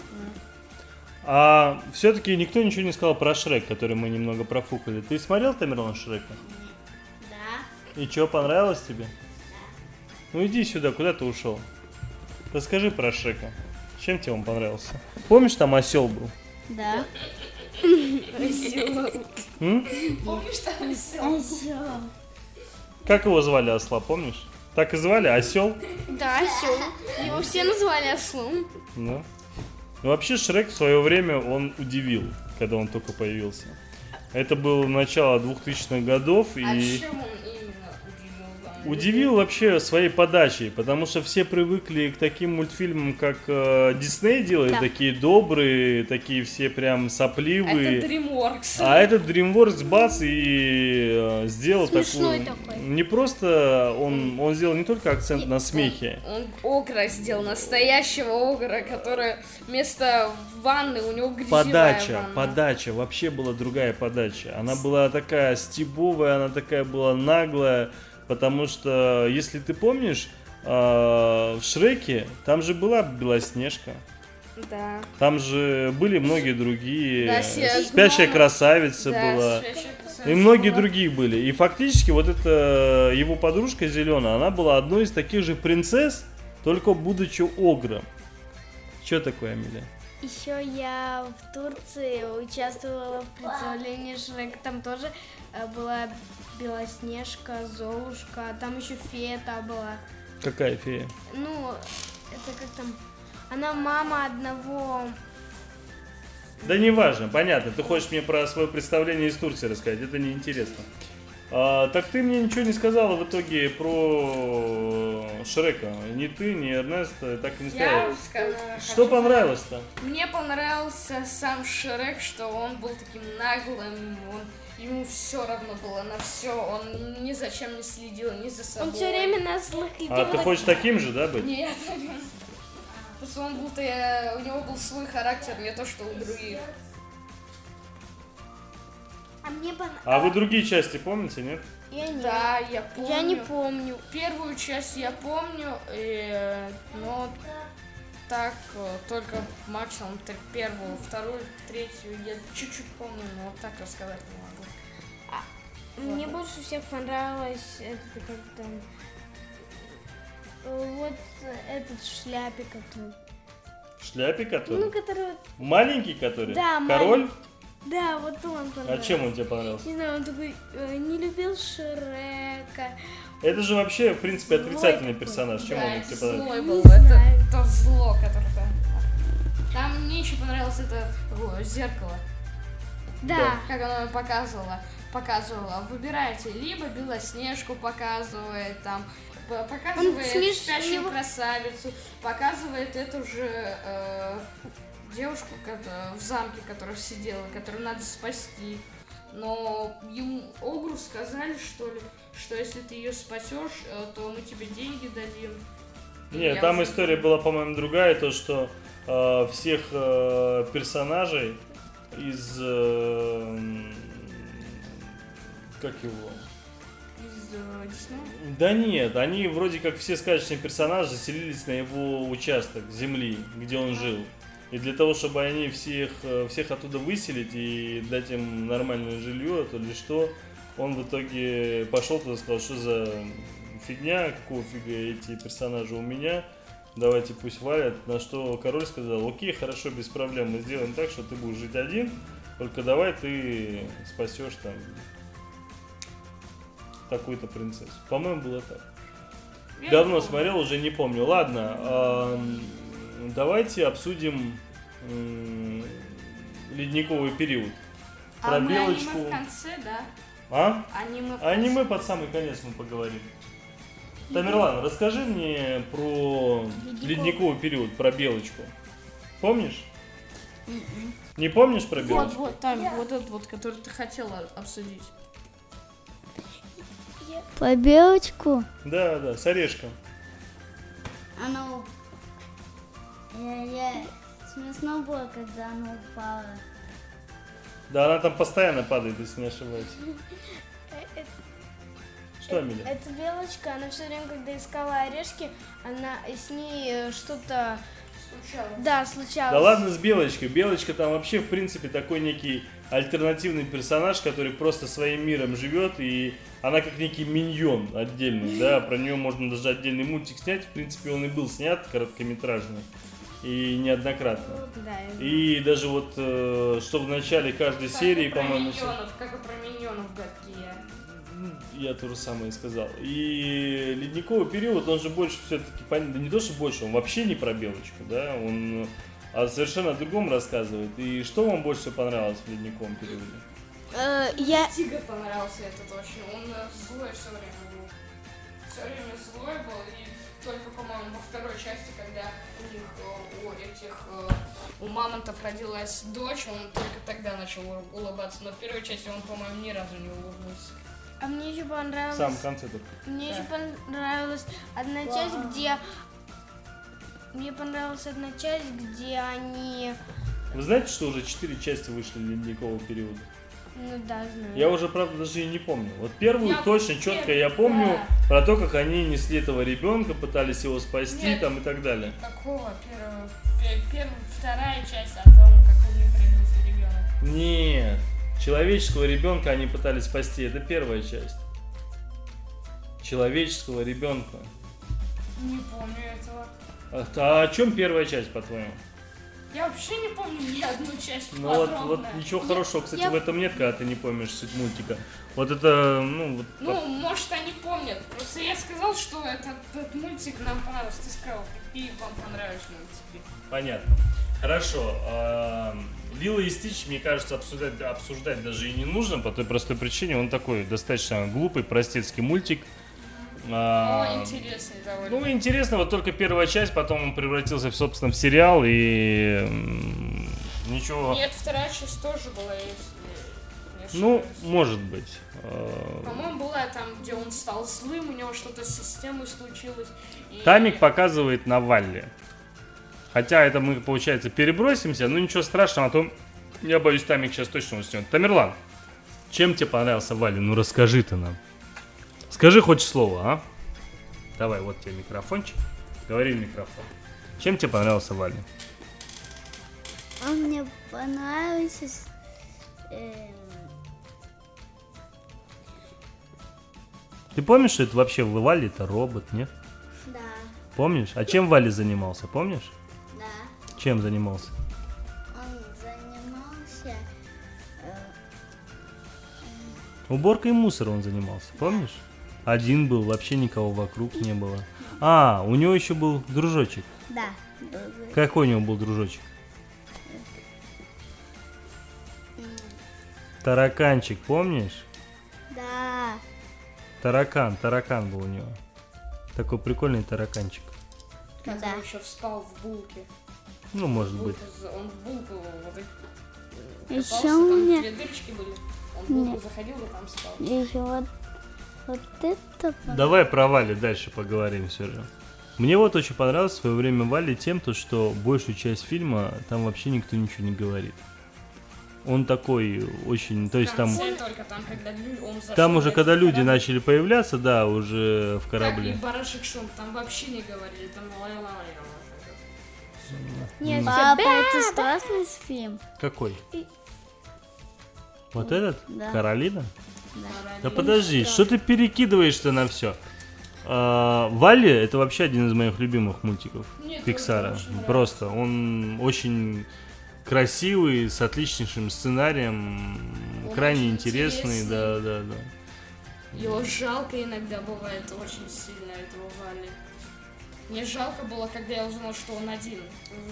А все-таки никто ничего не сказал про Шрек, который мы немного профукали. Ты смотрел Тамерлан Шрека? Да. И что, понравилось тебе? Ну иди сюда, куда ты ушел? Расскажи про Шрека. Чем тебе он понравился? Помнишь, там осел был? Да. Помнишь, там Осёл. Как его звали осла, помнишь? Так и звали осел. Да, осел. Его все назвали ослом. Да. Ну, вообще Шрек в свое время он удивил, когда он только появился. Это было начало 2000-х годов А и чем он именно удивил вообще своей подачей, потому что все привыкли к таким мультфильмам, как э, Дисней делает, Да. такие добрые, такие все прям сопливые. Это DreamWorks. А этот DreamWorks бац и э, сделал Смешной такую... такой. Не просто он, он сделал не только акцент на смехе. Он огра сделал, настоящего огра, который вместо ванны у него грязевая Подача, ванна. подача, вообще была другая подача. Она была такая стебовая, она такая была наглая, потому что, если ты помнишь, э, в Шреке там же была Белоснежка. Да. Там же были многие другие. Да, Спящая красавица Да, была. спящая красавица И многие была. другие были. И фактически вот эта его подружка зеленая, она была одной из таких же принцесс, только будучи огром. Что такое, Амелия? Еще я в Турции участвовала в представлении Шрека. Там тоже э, была Белоснежка, Золушка, там еще фея та была. Какая фея? Ну, это как там... Она мама одного... Да неважно, понятно. Ты хочешь мне про свое представление из Турции рассказать, это неинтересно. А, так ты мне ничего не сказала в итоге про Шрека? Ни ты, ни Эрнест э, так и не Я сказали. ска- Что понравилось-то? Мне понравился сам Шрек, что он был таким наглым, он, ему все равно было на все, он ни за чем не следил, ни за собой. Он все время на злых А ты хочешь таким же, да, быть? Нет, просто он был, у него был свой характер, не то что у других. А мне пон- А вы другие части помните, нет? Я не. Да, я помню. Я не помню. Первую часть я помню, и, но так э, только максимум так первую, вторую, третью я чуть-чуть помню, но вот так рассказать не могу. Мне больше всех понравилось это как там. Вот этот в шляпе, который. В шляпе Ну, который? который. Маленький который? Да, Король? Да, вот он А понравился. чем он тебе понравился? Не знаю, он такой э, не любил Шрека. Это же вообще, в принципе, Злой отрицательный такой. персонаж. Чем да, он это тебе понравился? злой Не был, это знаю. то зло, которое там. Там мне еще понравилось это о, зеркало. Да. Как оно показывало, показывало, выбирайте, либо Белоснежку показывает, там, показывает смеш- спящую красавицу, показывает эту же э, девушку кото- в замке, которая сидела, которую надо спасти. Но ему Огру сказали, что ли, что если ты ее спасешь, э, то мы тебе деньги дадим. Нет, Я там уже- история была, по-моему, другая, то, что э, всех э, персонажей из... э, как его? Из э, Диснея? Да нет, они вроде как все сказочные персонажи заселились на его участок земли, где он жил. И для того, чтобы они всех, э, всех оттуда выселить и дать им нормальное жилье, то ли что, он в итоге пошел туда и сказал, что за фигня, какого фига эти персонажи у меня, давайте пусть валят. На что король сказал, окей, хорошо, без проблем, мы сделаем так, что ты будешь жить один, только давай ты спасешь там такую-то принцессу. По-моему, было так. Я Давно смотрел, уже не помню. Ладно, ам, давайте обсудим ледниковый период. А Про мы белочку. аниме в конце, да? А? Аниме в Аниме конце. под самый конец мы поговорим. Тамерлан, расскажи мне про ледниковый период, про белочку. Помнишь? Не помнишь про Вот, белочку? вот, там, вот этот вот, который ты хотела обсудить. По белочку Да, да, с орешком. оно... Я, я... Смешно было, когда оно упало. Да, она там постоянно падает, если не ошибаюсь. Что, Амиля? Эта белочка, она все время, когда искала орешки, она с ней э, что-то, Случалось. да, случалось. Да ладно с Белочкой. Белочка там вообще, в принципе, такой некий альтернативный персонаж, который просто своим миром живет, и она как некий миньон отдельный, да, [LAUGHS] про нее можно даже отдельный мультик снять, в принципе, он и был снят, короткометражный, и неоднократно. Да, И даже вот, э, что в начале каждой серии, про по-моему, миньонов, как и про миньонов гадкие. Я то же самое сказал. И ледниковый период, он же больше все-таки, да не то, что больше, он вообще не про белочку, да, он а совершенно о другом рассказывает. И что вам больше всего понравилось в ледниковом периоде? Э, я, Тигр понравился этот очень. Он э, злой все время был. Все время злой был. И только, по-моему, во второй части, когда у них, э, у этих, э, у мамонтов родилась дочь, он только тогда начал улыбаться. Но в первой части он, по-моему, ни разу не улыбнулся. а мне еще В понравилось, самом конце только. мне Да. еще понравилась одна часть, где, мне понравилась одна часть, где они, Вы знаете, что уже четыре части вышли ледникового периода? Ну да, знаю. Я уже, правда, даже и не помню. Вот первую Я точно, четко я помню да. про то, как они несли этого ребенка, пытались его спасти Нет. там и так далее. Какого? Первого, пе- первая, вторая часть о том, как у них родился ребенок. Нет, человеческого ребенка они пытались спасти. Это первая часть. Человеческого ребенка. Не помню этого. А, а о чем первая часть, по-твоему? Я вообще не помню ни одну часть Ну вот, вот ничего хорошего, кстати, я- в этом нет, когда ты не помнишь суть мультика. Вот это, ну, вот Ну, может, они помнят. Просто я сказал, что этот, этот мультик нам понравился. Ты сказал, какие вам понравились мультики. понятно. Хорошо. а, Лила и Стич, мне кажется, обсуждать, обсуждать даже и не нужно, по той простой причине, он такой достаточно глупый, простецкий мультик. А, О, интересный довольно. Ну, интересно, вот только первая часть, потом он превратился в, собственно, в сериал, и ничего... Нет, вторая часть тоже была, если не Ну, может быть. А, По-моему, была там, где он стал злым, у него что-то с системой случилось. и- Тамик показывает на Валли. Хотя это мы, получается, перебросимся, но ничего страшного, а то я боюсь, Тамик сейчас точно уснет. Тамерлан, чем тебе понравился Валли? Ну расскажи ты нам. Скажи хоть слово, а? Давай, вот тебе микрофончик. Говори в микрофон. Чем тебе понравился Валли? Он мне понравился. эм, Ты помнишь, что это вообще Валли это робот, нет? Да, Помнишь? А чем Валли занимался, помнишь? да. Чем занимался? Он занимался. э, Уборкой мусора он занимался, помнишь? Один был, вообще никого вокруг не было. А, у него еще был дружочек. да. Какой у него был дружочек? Тараканчик, помнишь? Да. Таракан, таракан был у него. Такой прикольный тараканчик. Как Да. он еще вспал в булке. Ну, может быть. Булку за- Он в булку вот Ещё копался, у меня- две дырочки были. Он в булку заходил и там спал. Еще вот, вот это. Давай про Вали дальше поговорим все же. Мне вот очень понравилось в свое время Вали тем, то, что большую часть фильма там вообще никто ничего не говорит. Он такой очень, то есть там, там, когда он там уже когда люди корабль. начали появляться, да, уже в Так, и корабле. барашек Шон там вообще не говорили, там. Нет, Папа, это страшный фильм. Какой? Вот этот? Да. Каролина? Да Да подожди, что ты перекидываешь-то на все? Валли это вообще один из моих любимых мультиков тоже Пиксара. Просто он очень красивый, с отличнейшим сценарием, Он крайне интересный, интересный. да, да, да. Его жалко иногда бывает очень сильно, этого Вали. Мне жалко было, когда я узнал, что он один.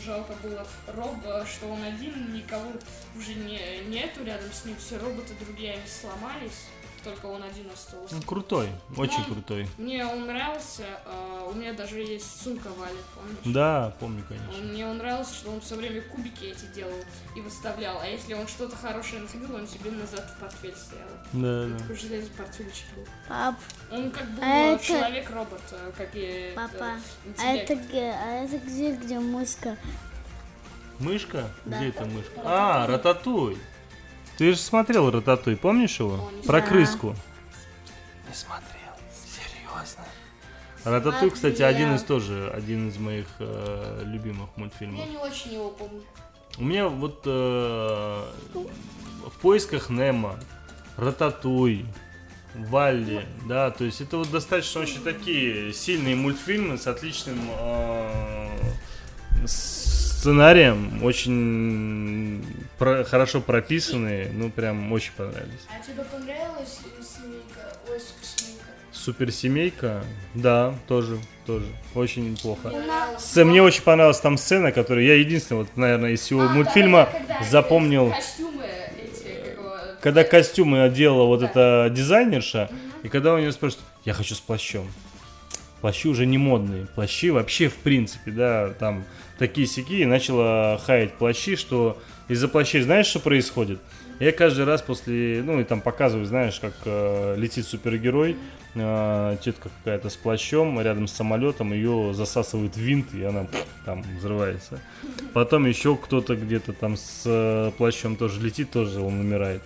Жалко было Роба, что он один, никого уже не, нету рядом с ним, все роботы другие сломались, только он один остался. Он крутой, очень Ну, крутой. Мне он нравился, а, у меня даже есть сумка Вали, помнишь? Да, помню, конечно. Он- Мне он нравился, что он все время кубики эти делал и выставлял. А если он что-то хорошее находил, он себе назад в портфель стоял. Да, да. Такой железный портфельчик был. Пап, Он как был А э, это- человек-робот, э, как и папа, э, а интеллект. это, г- а это где, где мышка? Мышка? Да. Где эта мышка? А, Рататуй. Ты же смотрел Рататуй, помнишь его? Про знаю. крыску. Не смотрел. Серьезно. Рататуй, кстати, один из тоже, один из моих э, любимых мультфильмов. Я не очень его помню. У меня вот э, в поисках Немо, Рататуй, Валли, да, то есть это вот достаточно очень такие сильные мультфильмы с отличным э, сценарием, очень про- хорошо прописанные, ну прям очень понравились. А тебе понравилась семейка? Ой, суперсемейка. Суперсемейка, да, тоже, тоже, очень плохо. Мне Мне очень понравилась там сцена, которую я единственный, вот, наверное, из всего А, мультфильма да, когда запомнил. эти Костюмы эти, как его, когда костюмы одела вот Да. эта дизайнерша, и когда у нее спрашивают, я хочу с плащом. Плащи уже не модные. Плащи вообще, в принципе, да, там такие сяки и начала хаять плащи, что из-за плащей знаешь, что происходит? Я каждый раз после, ну и там показываю, знаешь, как э, летит супергерой, э, тетка какая-то с плащом рядом с самолетом, ее засасывает винт, и она там взрывается. Потом еще кто-то где-то там с э, плащом тоже летит, тоже он умирает.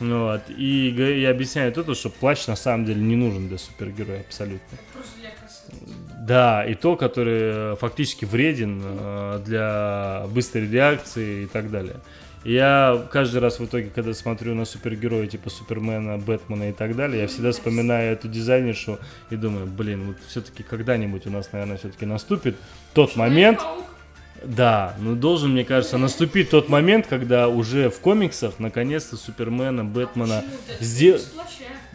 Вот. И я объясняю это, что плащ на самом деле не нужен для супергероя абсолютно. просто для красоты. Да, и то, который э, фактически вреден э, для быстрой реакции и так далее. Я каждый раз в итоге, когда смотрю на супергероя типа Супермена, Бэтмена и так далее, я всегда вспоминаю эту дизайнершу и думаю, блин, вот все-таки когда-нибудь у нас, наверное, все-таки наступит тот момент, да, ну должен, мне кажется, наступить тот момент, когда уже в комиксах наконец-то Супермена, Бэтмена сдел-.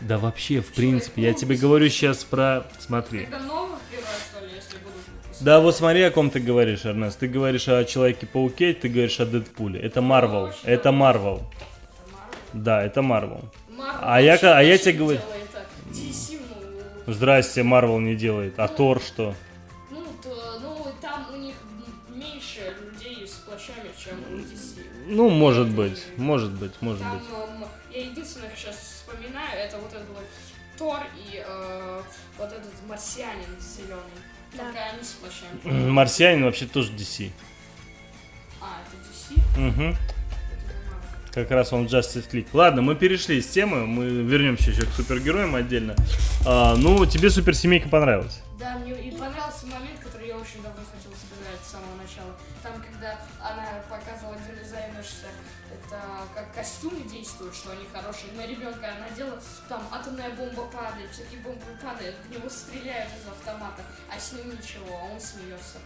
Да вообще, в принципе, я тебе говорю сейчас про... Смотри. Когда новых Да, вот смотри, о ком ты говоришь, Эрнест. Ты говоришь о Человеке-пауке, ты говоришь о Дэдпуле. Это Марвел. Это Марвел. Да, это Марвел. Марвел А я а я тебе говорю- DC, ну, Здрасте, Марвел не делает. А Тор что? Ну, то, ну, там у них меньше людей с плащами, чем у DC. Ну, может быть, может быть, может Там быть. эм, я единственное сейчас вспоминаю, это вот этот вот Тор и э, вот этот марсианин зеленый. Да. Марсианин вообще тоже DC. А, это DC? Угу. Как раз он Justice League. Ладно, мы перешли с темы, мы вернемся еще к супергероям отдельно. А, ну, тебе суперсемейка понравилась? Да, мне и понравился момент, который я очень давно хотел с самого начала. Там, когда она показывала дизайнерша, это как костюмы действуют, что они хорошие. На ребенка она делала, там атомная бомба падает, всякие бомбы падают, в него стреляют из автомата, а с ним ничего, а он смеется.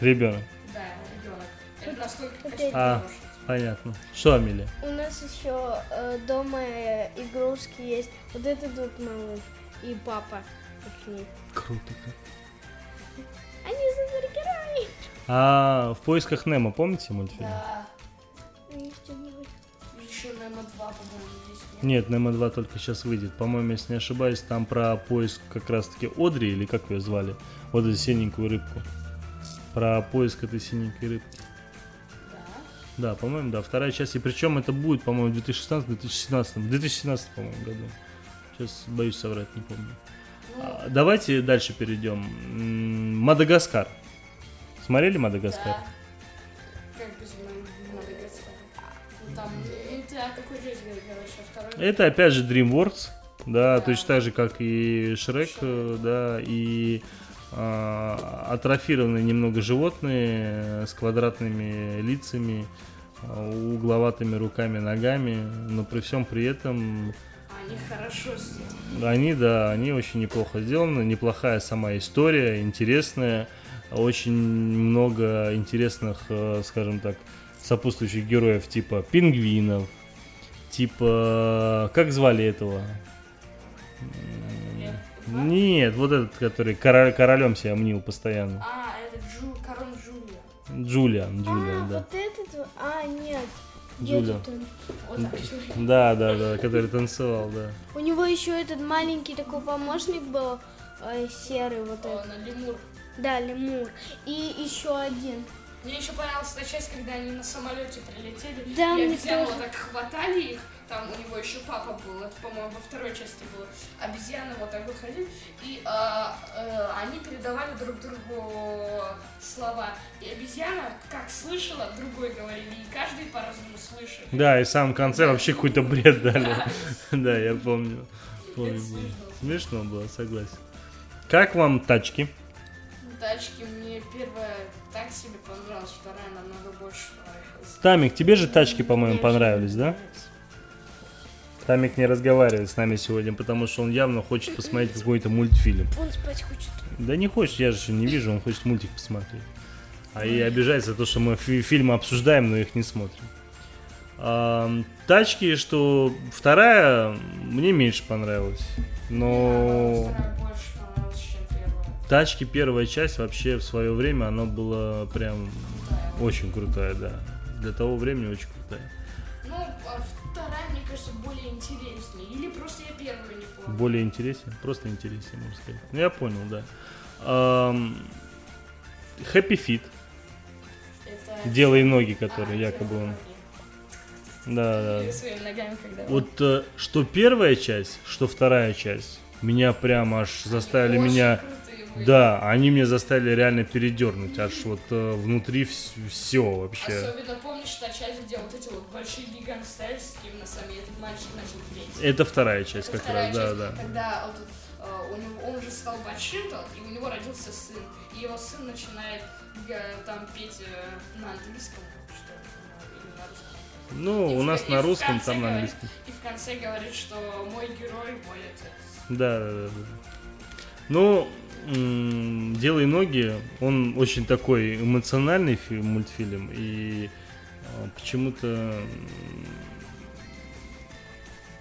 Ребенок. Да, ребенок. Это настолько Это- костюм А. хороший. Понятно. Что, Амелия? У нас еще э, дома игрушки есть. Вот этот вот малыш и папа. Круто. Они супергерои. А в поисках Немо, помните мультфильм? Да. Есть у него. Еще Немо 2, по-моему, есть. Нет, Немо 2 только сейчас выйдет. По-моему, если не ошибаюсь, там про поиск как раз-таки Одри, или как ее звали, вот эту синенькую рыбку. Про поиск этой синенькой рыбки. Да. Да, по-моему, да. Вторая часть. И причем это будет, по-моему, в 2016-2017. В 2017, по-моему, году. Сейчас боюсь соврать, не помню. Ну, А, давайте дальше перейдем. Мадагаскар. Смотрели Мадагаскар? Да. Ну, там, ну? Это опять же DreamWorks, да, Да. точно так же, как и Шрек, э, да, и а, атрофированные немного животные э, с квадратными лицами, а, угловатыми руками, ногами, но при всем при этом Они хорошо сделаны. Они, да, они очень неплохо сделаны, неплохая сама история, интересная, очень много интересных, э, скажем так, сопутствующих героев, типа пингвинов, типа, как звали этого? Лев. Нет, вот этот, который король- королем себя мнил постоянно. А, это Джу, король Джулия. Джулиан, Джулиан, а, да. вот этот. А, нет. Джулиан. Вот. Да, да, да, который танцевал, да. У него еще этот маленький такой помощник был э, серый вот О, этот. на лемур. Да, лемур. И еще один. Мне еще понравилась та часть, когда они на самолете прилетели. Да, и обезьяны тоже. вот так хватали их. Там у него еще папа был, это, по-моему, во второй части было. Обезьяны вот так выходили, и а, э, они передавали друг другу слова. И обезьяна, как слышала, другой говорили, и каждый по-разному слышит. Да, и в самом конце вообще какой-то бред дали. Да, я помню. Смешно было, согласен. Как вам тачки? Тачки мне первая так себе понравилась, вторая намного больше понравилась. Тамик, тебе же тачки, по-моему, Мне понравились, да? Тамик не разговаривает с нами сегодня, потому что он явно хочет посмотреть какой-то мультфильм. Он спать хочет. Да не хочет, я же еще не вижу, он хочет мультик посмотреть. А и обижается за то, что мы фи- фильмы обсуждаем, но их не смотрим. Ам, тачки, что вторая мне меньше понравилась. Но тачки первая часть вообще в свое время она была прям очень крутая, да. Для того времени очень крутая. Ну, а вторая, мне кажется, более интереснее. Или просто я первую не помню. Более интереснее, просто интереснее, можно сказать. Ну я понял, да. Ам, Happy Feet, Это... делай ноги, А, которые якобы делай он. Да, да. Ногами, когда... Вот э, что первая часть, что вторая часть, меня прям аж заставили Очень меня. были. Да, они меня заставили реально передернуть, аж вот э, внутри все вообще. Особенно помнишь та часть, где вот эти вот большие гиганты стояли с и этот мальчик начал петь. Это вторая часть, Это как вторая раз, да, часть, да. Когда вот, э, у него, он уже стал большим, тот, и у него родился сын. И его сын начинает э, там петь э, на английском, что ли, или на русском. Ну, И у в- нас и на в русском, там на говорит- английском. И в конце говорит, что мой герой, мой отец. Да, да, да. да. Ну, «Делай ноги», он очень такой эмоциональный фи- мультфильм, и э, почему-то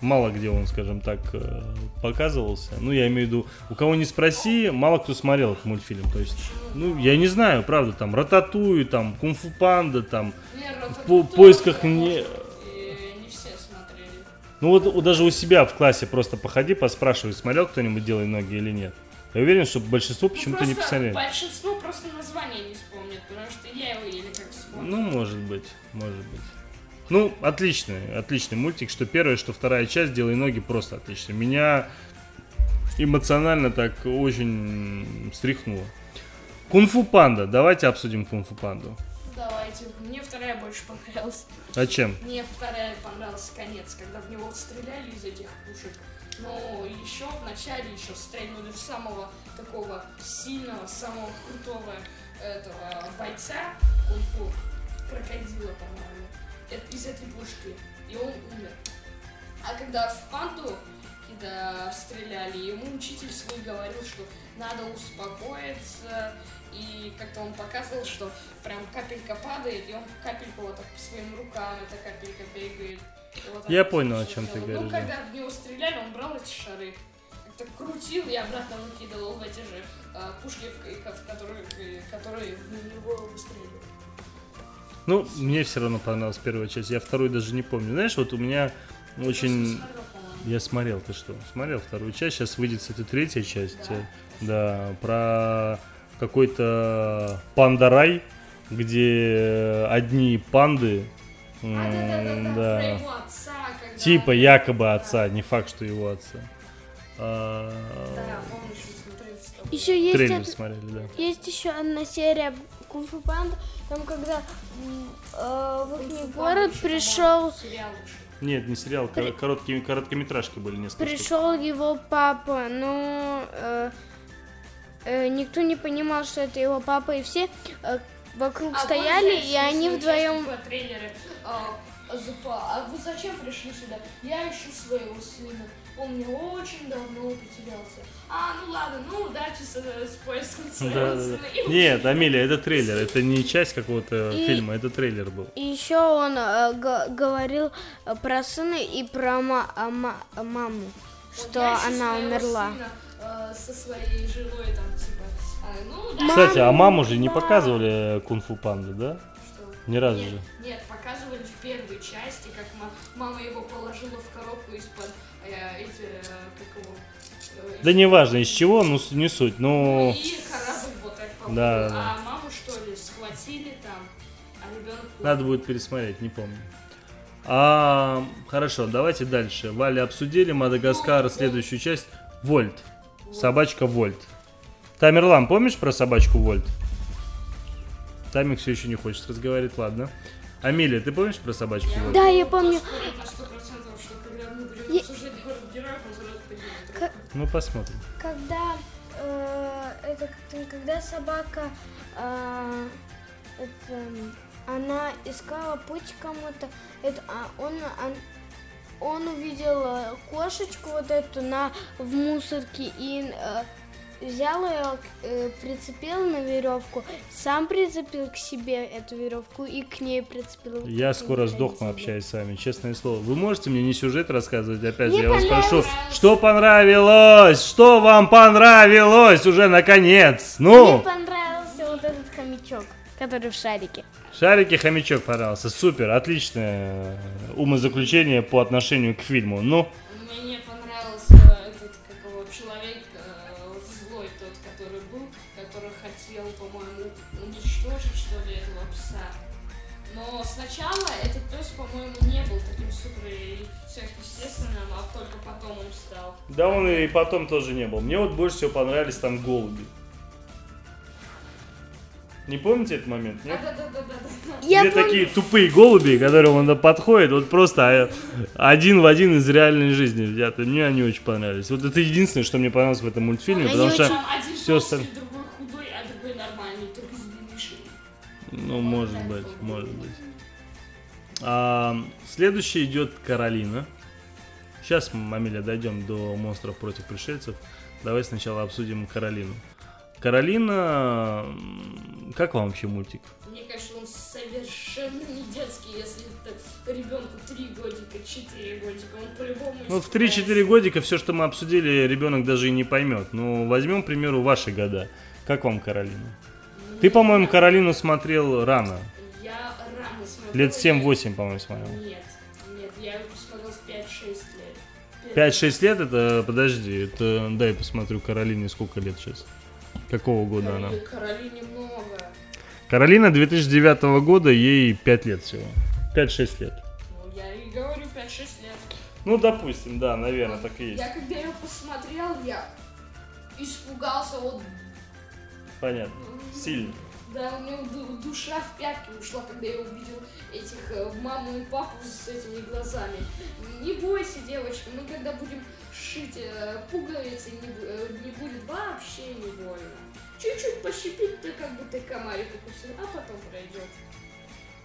мало где он, скажем так, э, показывался. Ну, я имею в виду, у кого не спроси, мало кто смотрел этот мультфильм. То есть, ну, я не знаю, правда, там, Рататуй, там, Кунг-фу Панда, там, в по- поисках не... Ну вот даже у себя в классе просто походи, поспрашивай, смотрел кто-нибудь «Делай ноги» или нет. Я уверен, что большинство Ну, почему-то не просто посмотрели. Большинство просто название не вспомнит, потому что я его еле как вспомнил. Ну, может быть, может быть. Ну, отличный, отличный мультик, что первая, что вторая часть «Делай ноги» просто отлично. Меня эмоционально так очень стряхнуло. Кунг-фу панда. Давайте обсудим кунг-фу панду. Давайте. Мне вторая больше понравилась. А чем? Мне вторая понравился конец, когда в него стреляли из этих пушек. Но еще в начале еще стрельнули в самого такого сильного, самого крутого этого бойца кунг-фу, крокодила, по-моему, из этой пушки. И он умер. А когда в панду когда стреляли, ему учитель свой говорил, что надо успокоиться, и как-то он показывал, что прям капелька падает, и он капельку вот так по своим рукам, эта капелька бегает. Вот Я понял, о чем ты делал. говоришь, Ну, да. когда в него стреляли, он брал эти шары, как-то крутил и обратно выкидывал в эти же а, пушки, в, в которые, которые в него выстреливали. Ну, мне все равно понравилась первая часть. Я вторую даже не помню. Знаешь, вот у меня очень... Смотрел, по-моему. Я смотрел, ты что? Смотрел вторую часть. Сейчас выйдет, кстати, третья часть. Да. э, Да, про какой-то пандарай, где одни панды. А, да. про его отца, когда... Типа якобы отца, не факт, что его отца. А, Да, помню, что. Еще есть, Трейлер смотрели, да. есть еще одна серия Кунг-фу Панда, там когда э, в их город пришел. Нет, не сериал, При- короткие, короткометражки были несколько. штук. пришел его папа, но э, э, никто не понимал, что это его папа, и все э, вокруг А стояли, и они вдвоем трейлера, а, а вы зачем пришли сюда? Я ищу своего сына. Он мне очень давно потерялся. А, ну ладно, ну удачи с, с поиском своего Да, да, да. сына. И Нет, Амелия, это трейлер, это не часть какого-то И- фильма, это трейлер был. И еще он э, г- говорил э, про сына и про ма- а ма- маму, Вот что я ищу она умерла. сына, э, со своей женой там типа. А, ну. Кстати, а маму же не показывали кунг-фу панду, да? Что? Ни разу Нет, же. нет, показывали в первой части, как ма- мама его положила в коробку из-под э, эти, э, как его, э, Да неважно из чего, ну не суть, Ну, ну... и корабль вот так поплыл. Да, да. А маму что ли схватили там, а ребенок Надо будет пересмотреть, не помню. А, хорошо, давайте дальше. Валя обсудили, Мадагаскар, следующую часть. Вольт. Собачка Вольт. Тамерлан, помнишь про собачку Вольт? Тамик все еще не хочет разговаривать, ладно. Амелия, ты помнишь про собачку Вольт? Да, я помню. Я-. Ну, посмотрим. Когда э, это как-то, когда собака э, это, она искала путь кому-то, это, а он, он он увидел э, кошечку вот эту на в мусорке и э, взял ее, э, прицепил на веревку, сам прицепил к себе эту веревку и к ней прицепил. Я скоро сдохну, общаясь с вами, честное слово. Вы можете мне не сюжет рассказывать? Опять же, Мне я вас прошу, понравилось. что понравилось? Что вам понравилось уже наконец? Мне Ну! понравился вот этот хомячок, который в шарике. Шарики хомячок понравился. Супер, отличное умозаключение по отношению к фильму. Ну, Мне Но сначала этот пес, по-моему, не был таким супер и сверхъестественным, а только потом он стал. да он и потом тоже не был. Мне вот больше всего понравились там голуби. Не помните этот момент, нет? Да-да-да-да-да. Я Где помню- такие тупые голуби, к которым он подходит, вот просто э, один в один из реальной жизни взяты. Мне они очень понравились. Вот это единственное, что мне понравилось в этом мультфильме, Они потому что, Там один толстый, остальное- другой худой, а другой нормальный, только с ну, может быть, может быть. А, следующий идет Каролина. Сейчас, Мамиля, дойдем до монстров против пришельцев. Давай сначала обсудим Каролину. Каролина, как вам вообще мультик? Мне кажется, он совершенно не детский, если это ребенку 3 годика, 4 годика, он по-любому Ну, в испугается. 3-4 годика все, что мы обсудили, ребенок даже и не поймет. Ну, возьмем, к примеру, ваши года. Как вам Каролина? Ты, по-моему, Каролину смотрел рано. Лет 7-8, по-моему, смотрел. Нет, нет, я его посмотрел в 5-6 лет. 5-6 лет это, подожди, это, дай посмотрю, Каролине сколько лет сейчас? Какого года она? Каролине, Каролине много. Каролина 2009 года, ей 5 лет всего. 5-6 лет. Ну, я и говорю 5-6 лет. Ну, допустим, да, наверное, так и есть. Я когда ее посмотрел, я испугался вот Понятно. Сильно. Да, у меня ду- душа в пятки ушла, когда я увидел этих э, маму и папу с этими глазами. Не бойся, девочка, мы когда будем шить э, пуговицы, не, э, не будет вообще не больно. Чуть-чуть пощипит, ты как будто комарик укусил, а потом пройдет.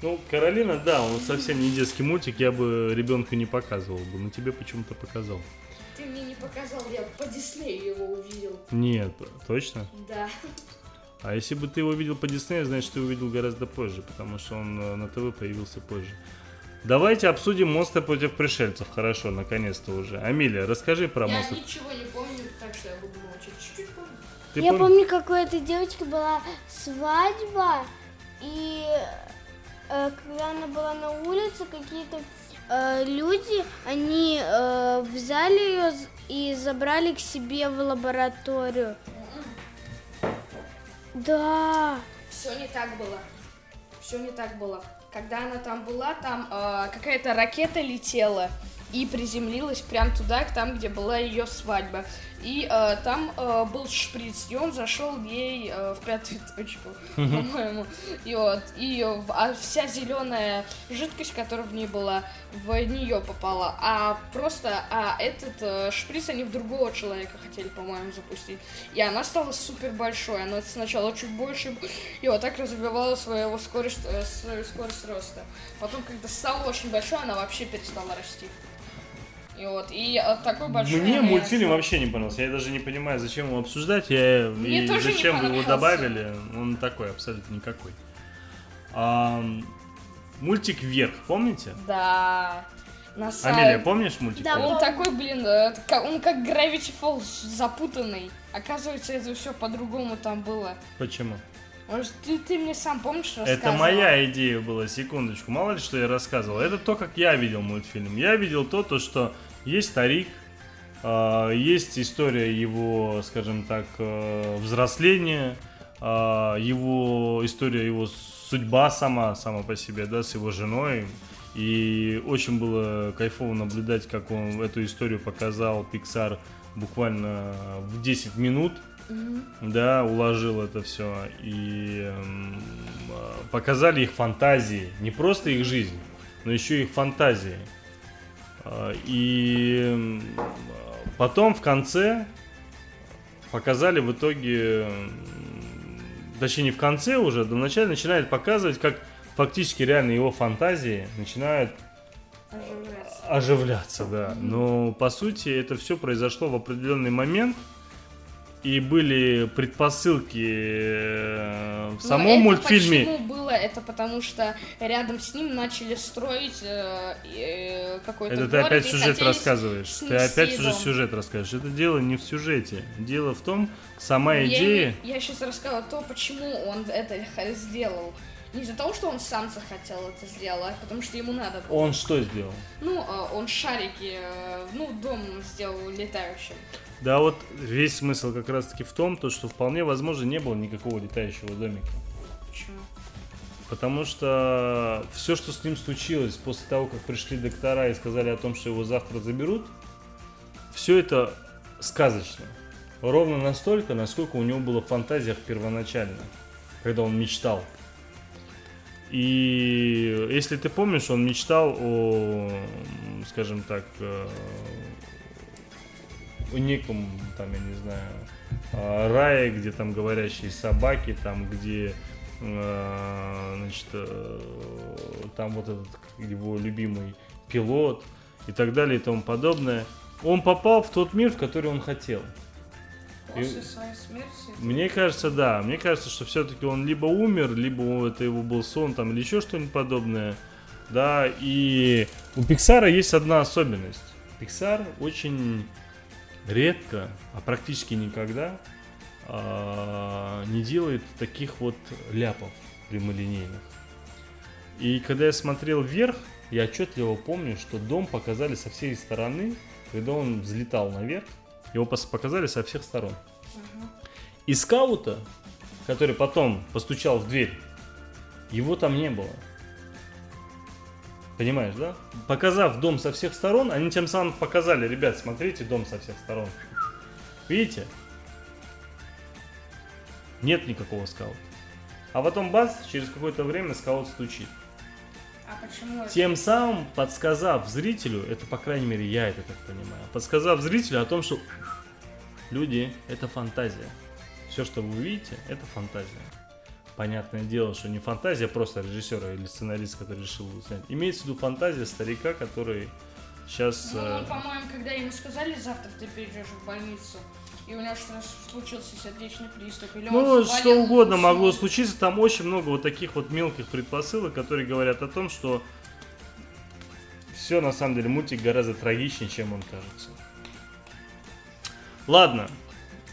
Ну, Каролина, да, он совсем не детский мультик, я бы ребенку не показывал бы, но тебе почему-то показал. Ты мне не показал, я по Диснею его увидел. Нет, точно? Да. А если бы ты его видел по Диснею, значит, ты увидел гораздо позже, потому что он э, на ТВ появился позже. Давайте обсудим монстры против пришельцев. Хорошо, наконец-то уже. Амилия, расскажи про я монстров. ничего не помню, так что я буду молчать. Чуть-чуть помню. Ты Я пом- помню, как у этой девочки была свадьба, и э, когда она была на улице, какие-то э, люди, они э, взяли ее и забрали к себе в лабораторию. Да. Все не так было. Все не так было. Когда она там была, там э, какая-то ракета летела и приземлилась прям туда, там, где была ее свадьба. И э, там э, был шприц, и он зашел ей э, в пятую точку, [LAUGHS] по-моему. И вот, и а вся зеленая жидкость, которая в ней была, в нее попала. А просто, а этот э, шприц они в другого человека хотели, по-моему, запустить. И она стала супер большой. Она сначала чуть больше, и вот так развивала свою скорость, э, свою скорость роста. Потом, когда стала очень большой, она вообще перестала расти. И вот, и э, такой большой... Мне и мультфильм вообще не понравился. Я даже не понимаю, зачем его обсуждать. Я... Мне и тоже не зачем вы его добавили. Он такой, абсолютно никакой. Ам, мультик Вверх, помните? Да. На самом- Амелия, помнишь мультик? Да? Он такой, блин, э, он как Gravity Falls запутанный. Оказывается, это все по-другому там было. Почему? Может, ты, ты мне сам помнишь рассказывал? Это моя идея была, секундочку. Мало ли, что я рассказывал. Это то, как я видел мультфильм. Я видел то, то что есть старик, а, есть история его, скажем так, э, взросления, а, его история, его судьба сама, сама по себе, да, с его женой. И очень было кайфово наблюдать, как он эту историю показал Pixar буквально в 10 минут да, уложил это все и эм, а, показали их фантазии, не просто их жизнь, но еще их фантазии. А, И м, а, потом в конце показали в итоге, м, точнее не в конце уже, до начала начинает показывать, как фактически реально его фантазии начинают Оживляться. оживляться, да. Но по сути это все произошло в определенный момент. И были предпосылки э, в Ну, самом это мультфильме. Почему было? Это потому что рядом с ним начали строить э, э, какой-то Это ты город опять и сюжет рассказываешь. Ты опять уже сюжет расскажешь. Это дело не в сюжете. Дело в том, сама Я, идея. не- я сейчас рассказала то, почему он это сделал. Не из-за того, что он сам захотел это сделать, а потому что ему надо было. Он что сделал? Ну, э, он шарики, э, ну, дом сделал летающим. Да, вот весь смысл как раз таки в том, то, что вполне возможно не было никакого летающего домика. Почему? Потому что все, что с ним случилось после того, как пришли доктора и сказали о том, что его завтра заберут, все это сказочно. Ровно настолько, насколько у него было в фантазиях первоначально, когда он мечтал. И если ты помнишь, он мечтал о, скажем так, э, о неком, там, я не знаю, э, рае, где там говорящие собаки, там, где э, значит, там вот этот его любимый пилот и так далее и тому подобное. Он попал в тот мир, в который он хотел. После своей смерти? Мне кажется, да. Мне кажется, что все-таки он либо умер, либо это его был сон там или еще что-нибудь подобное. Да, и у Пиксара есть одна особенность. Pixar очень редко, а практически никогда а, не делает таких вот ляпов прямолинейных. И когда я смотрел вверх, я отчетливо помню, что дом показали со всей стороны, когда он взлетал наверх, его показали со всех сторон. И скаута, который потом постучал в дверь, его там не было. Понимаешь, да? Показав дом со всех сторон, они тем самым показали, ребят, смотрите, дом со всех сторон. Видите? Нет никакого скаута. А потом бац, через какое-то время скаут стучит. А почему это? Тем самым подсказав зрителю, это по крайней мере я это так понимаю, подсказав зрителю о том, что люди это фантазия. Все, что вы увидите, это фантазия. Понятное дело, что не фантазия просто режиссера или сценариста, который решил снять. Имеется в виду фантазия старика, который сейчас... Ну, по-моему, когда ему сказали, завтра ты перейдешь в больницу, и у что случился сердечный приступ, или Ну, что угодно могло случиться. Там очень много вот таких вот мелких предпосылок, которые говорят о том, что все на самом деле мультик гораздо трагичнее, чем он кажется. Ладно.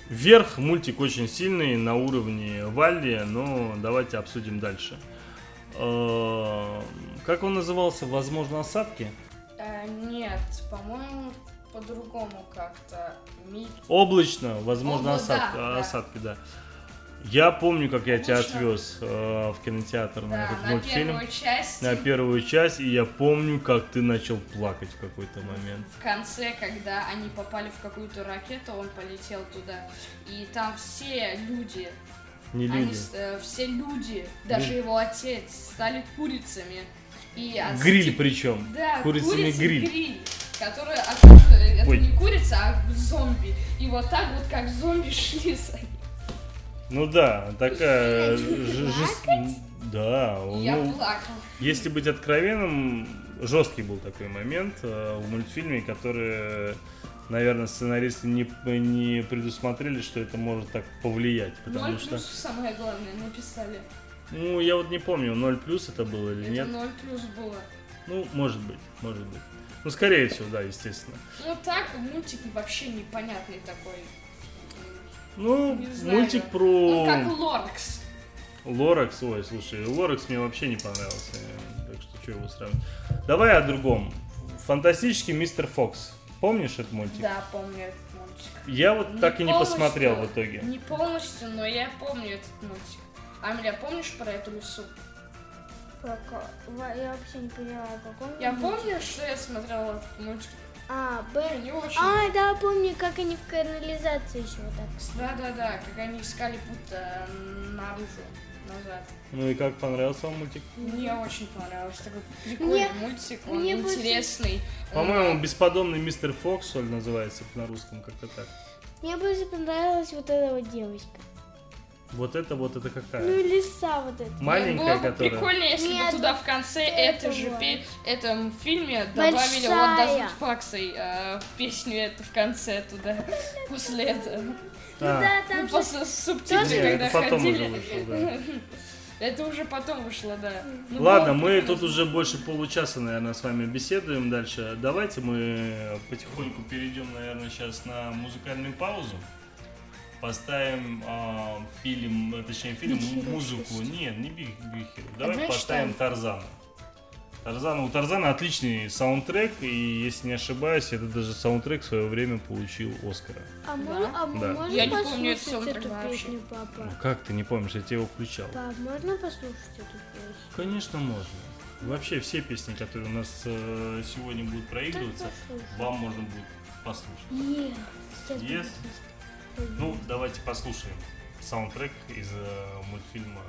Вверх мультик очень сильный на уровне Валли, но давайте обсудим дальше. Э, Как он назывался? Возможно, осадки? Э, нет, по-моему, по-другому как-то. Ми- Облачно, возможно, Обла- осадки, да, да. осадки, да. Я помню, как я тебя отвез э, в кинотеатр на Да, этот на мультфильм. первую часть. на первую часть, и я помню, как ты начал плакать в какой-то момент. В конце, когда они попали в какую-то ракету, он полетел туда. И там все люди, Не они люди. с- э, все люди, даже Люди. его отец, стали курицами. И от Гриль причем. Да, Курицами курица гриль. который это Ой. не курица, а зомби. И вот так вот, как зомби [LAUGHS] шли за ним. Ну да, такая... Жест- Да, Я ну, если быть откровенным, жесткий был такой момент э, в мультфильме, который, наверное, сценаристы не, не предусмотрели, что это может так повлиять, потому Ноль что... плюс самое главное написали. Ну, я вот не помню, 0 плюс это было или Это нет. ноль плюс было. Ну, может быть, может быть. Ну, скорее всего, да, естественно. Ну так, мультик вообще непонятный такой. Ну, Не мультик про... Ну как Лоракс. Лоракс, ой, слушай, Лоракс мне вообще не понравился, так что что его сравнивать. Давай о другом. Фантастический мистер Фокс. Помнишь этот мультик? Да, помню этот мультик. Я вот так и не посмотрел в итоге. Не полностью, но я помню этот мультик. Амеля, помнишь про эту лису? Про Я вообще не поняла, о каком Я помню, что я смотрела этот мультик. А, Б. Не очень. А, да, помню, как они в канализации еще вот так стоят. Да-да-да, как они искали путь э, наружу, назад. Ну и как понравился вам мультик? Мне очень понравился. Такой прикольный Мне- мультик, он мне больше- интересный. По-моему, Он- бесподобный мистер Фокс, что ли, называется на русском, как-то так. Мне больше понравилась вот эта вот девочка. Вот это вот это Ну какая? и лиса вот эта. Маленькая, Было бы которая... прикольно, если Нет, бы туда в конце это же пе- этом фильме добавили Большая. вот Doesn't Факсой э, песню эту в конце туда [LAUGHS] после этого. А, Да, Ну, там же... после субтитров, не, когда это потом уже ходили. вышло, да. [LAUGHS] Это уже потом вышло, да. Ну, Ладно, мы тут уже больше получаса, наверное, с вами беседуем дальше. Давайте мы потихоньку перейдем, наверное, сейчас на музыкальную паузу. Поставим а, фильм, э, точнее фильм, Hero музыку. шесть. Нет, не Big, Big Hero. Давай Adventure поставим Time. Тарзана. Тарзана. У Тарзана отличный саундтрек, и если не ошибаюсь, это даже саундтрек в свое время получил Оскара. А мы, Да. а мы Да. можем Я не помню послушать этот саундтрек эту вообще. песню, папа? Ну как ты не помнишь, я тебе его включал. Пап, можно послушать эту песню? Конечно, можно. Вообще все песни, которые у нас э, сегодня будут проигрываться, вам можно будет послушать. Сейчас Yes. Ну, давайте послушаем саундтрек из э, мультфильма.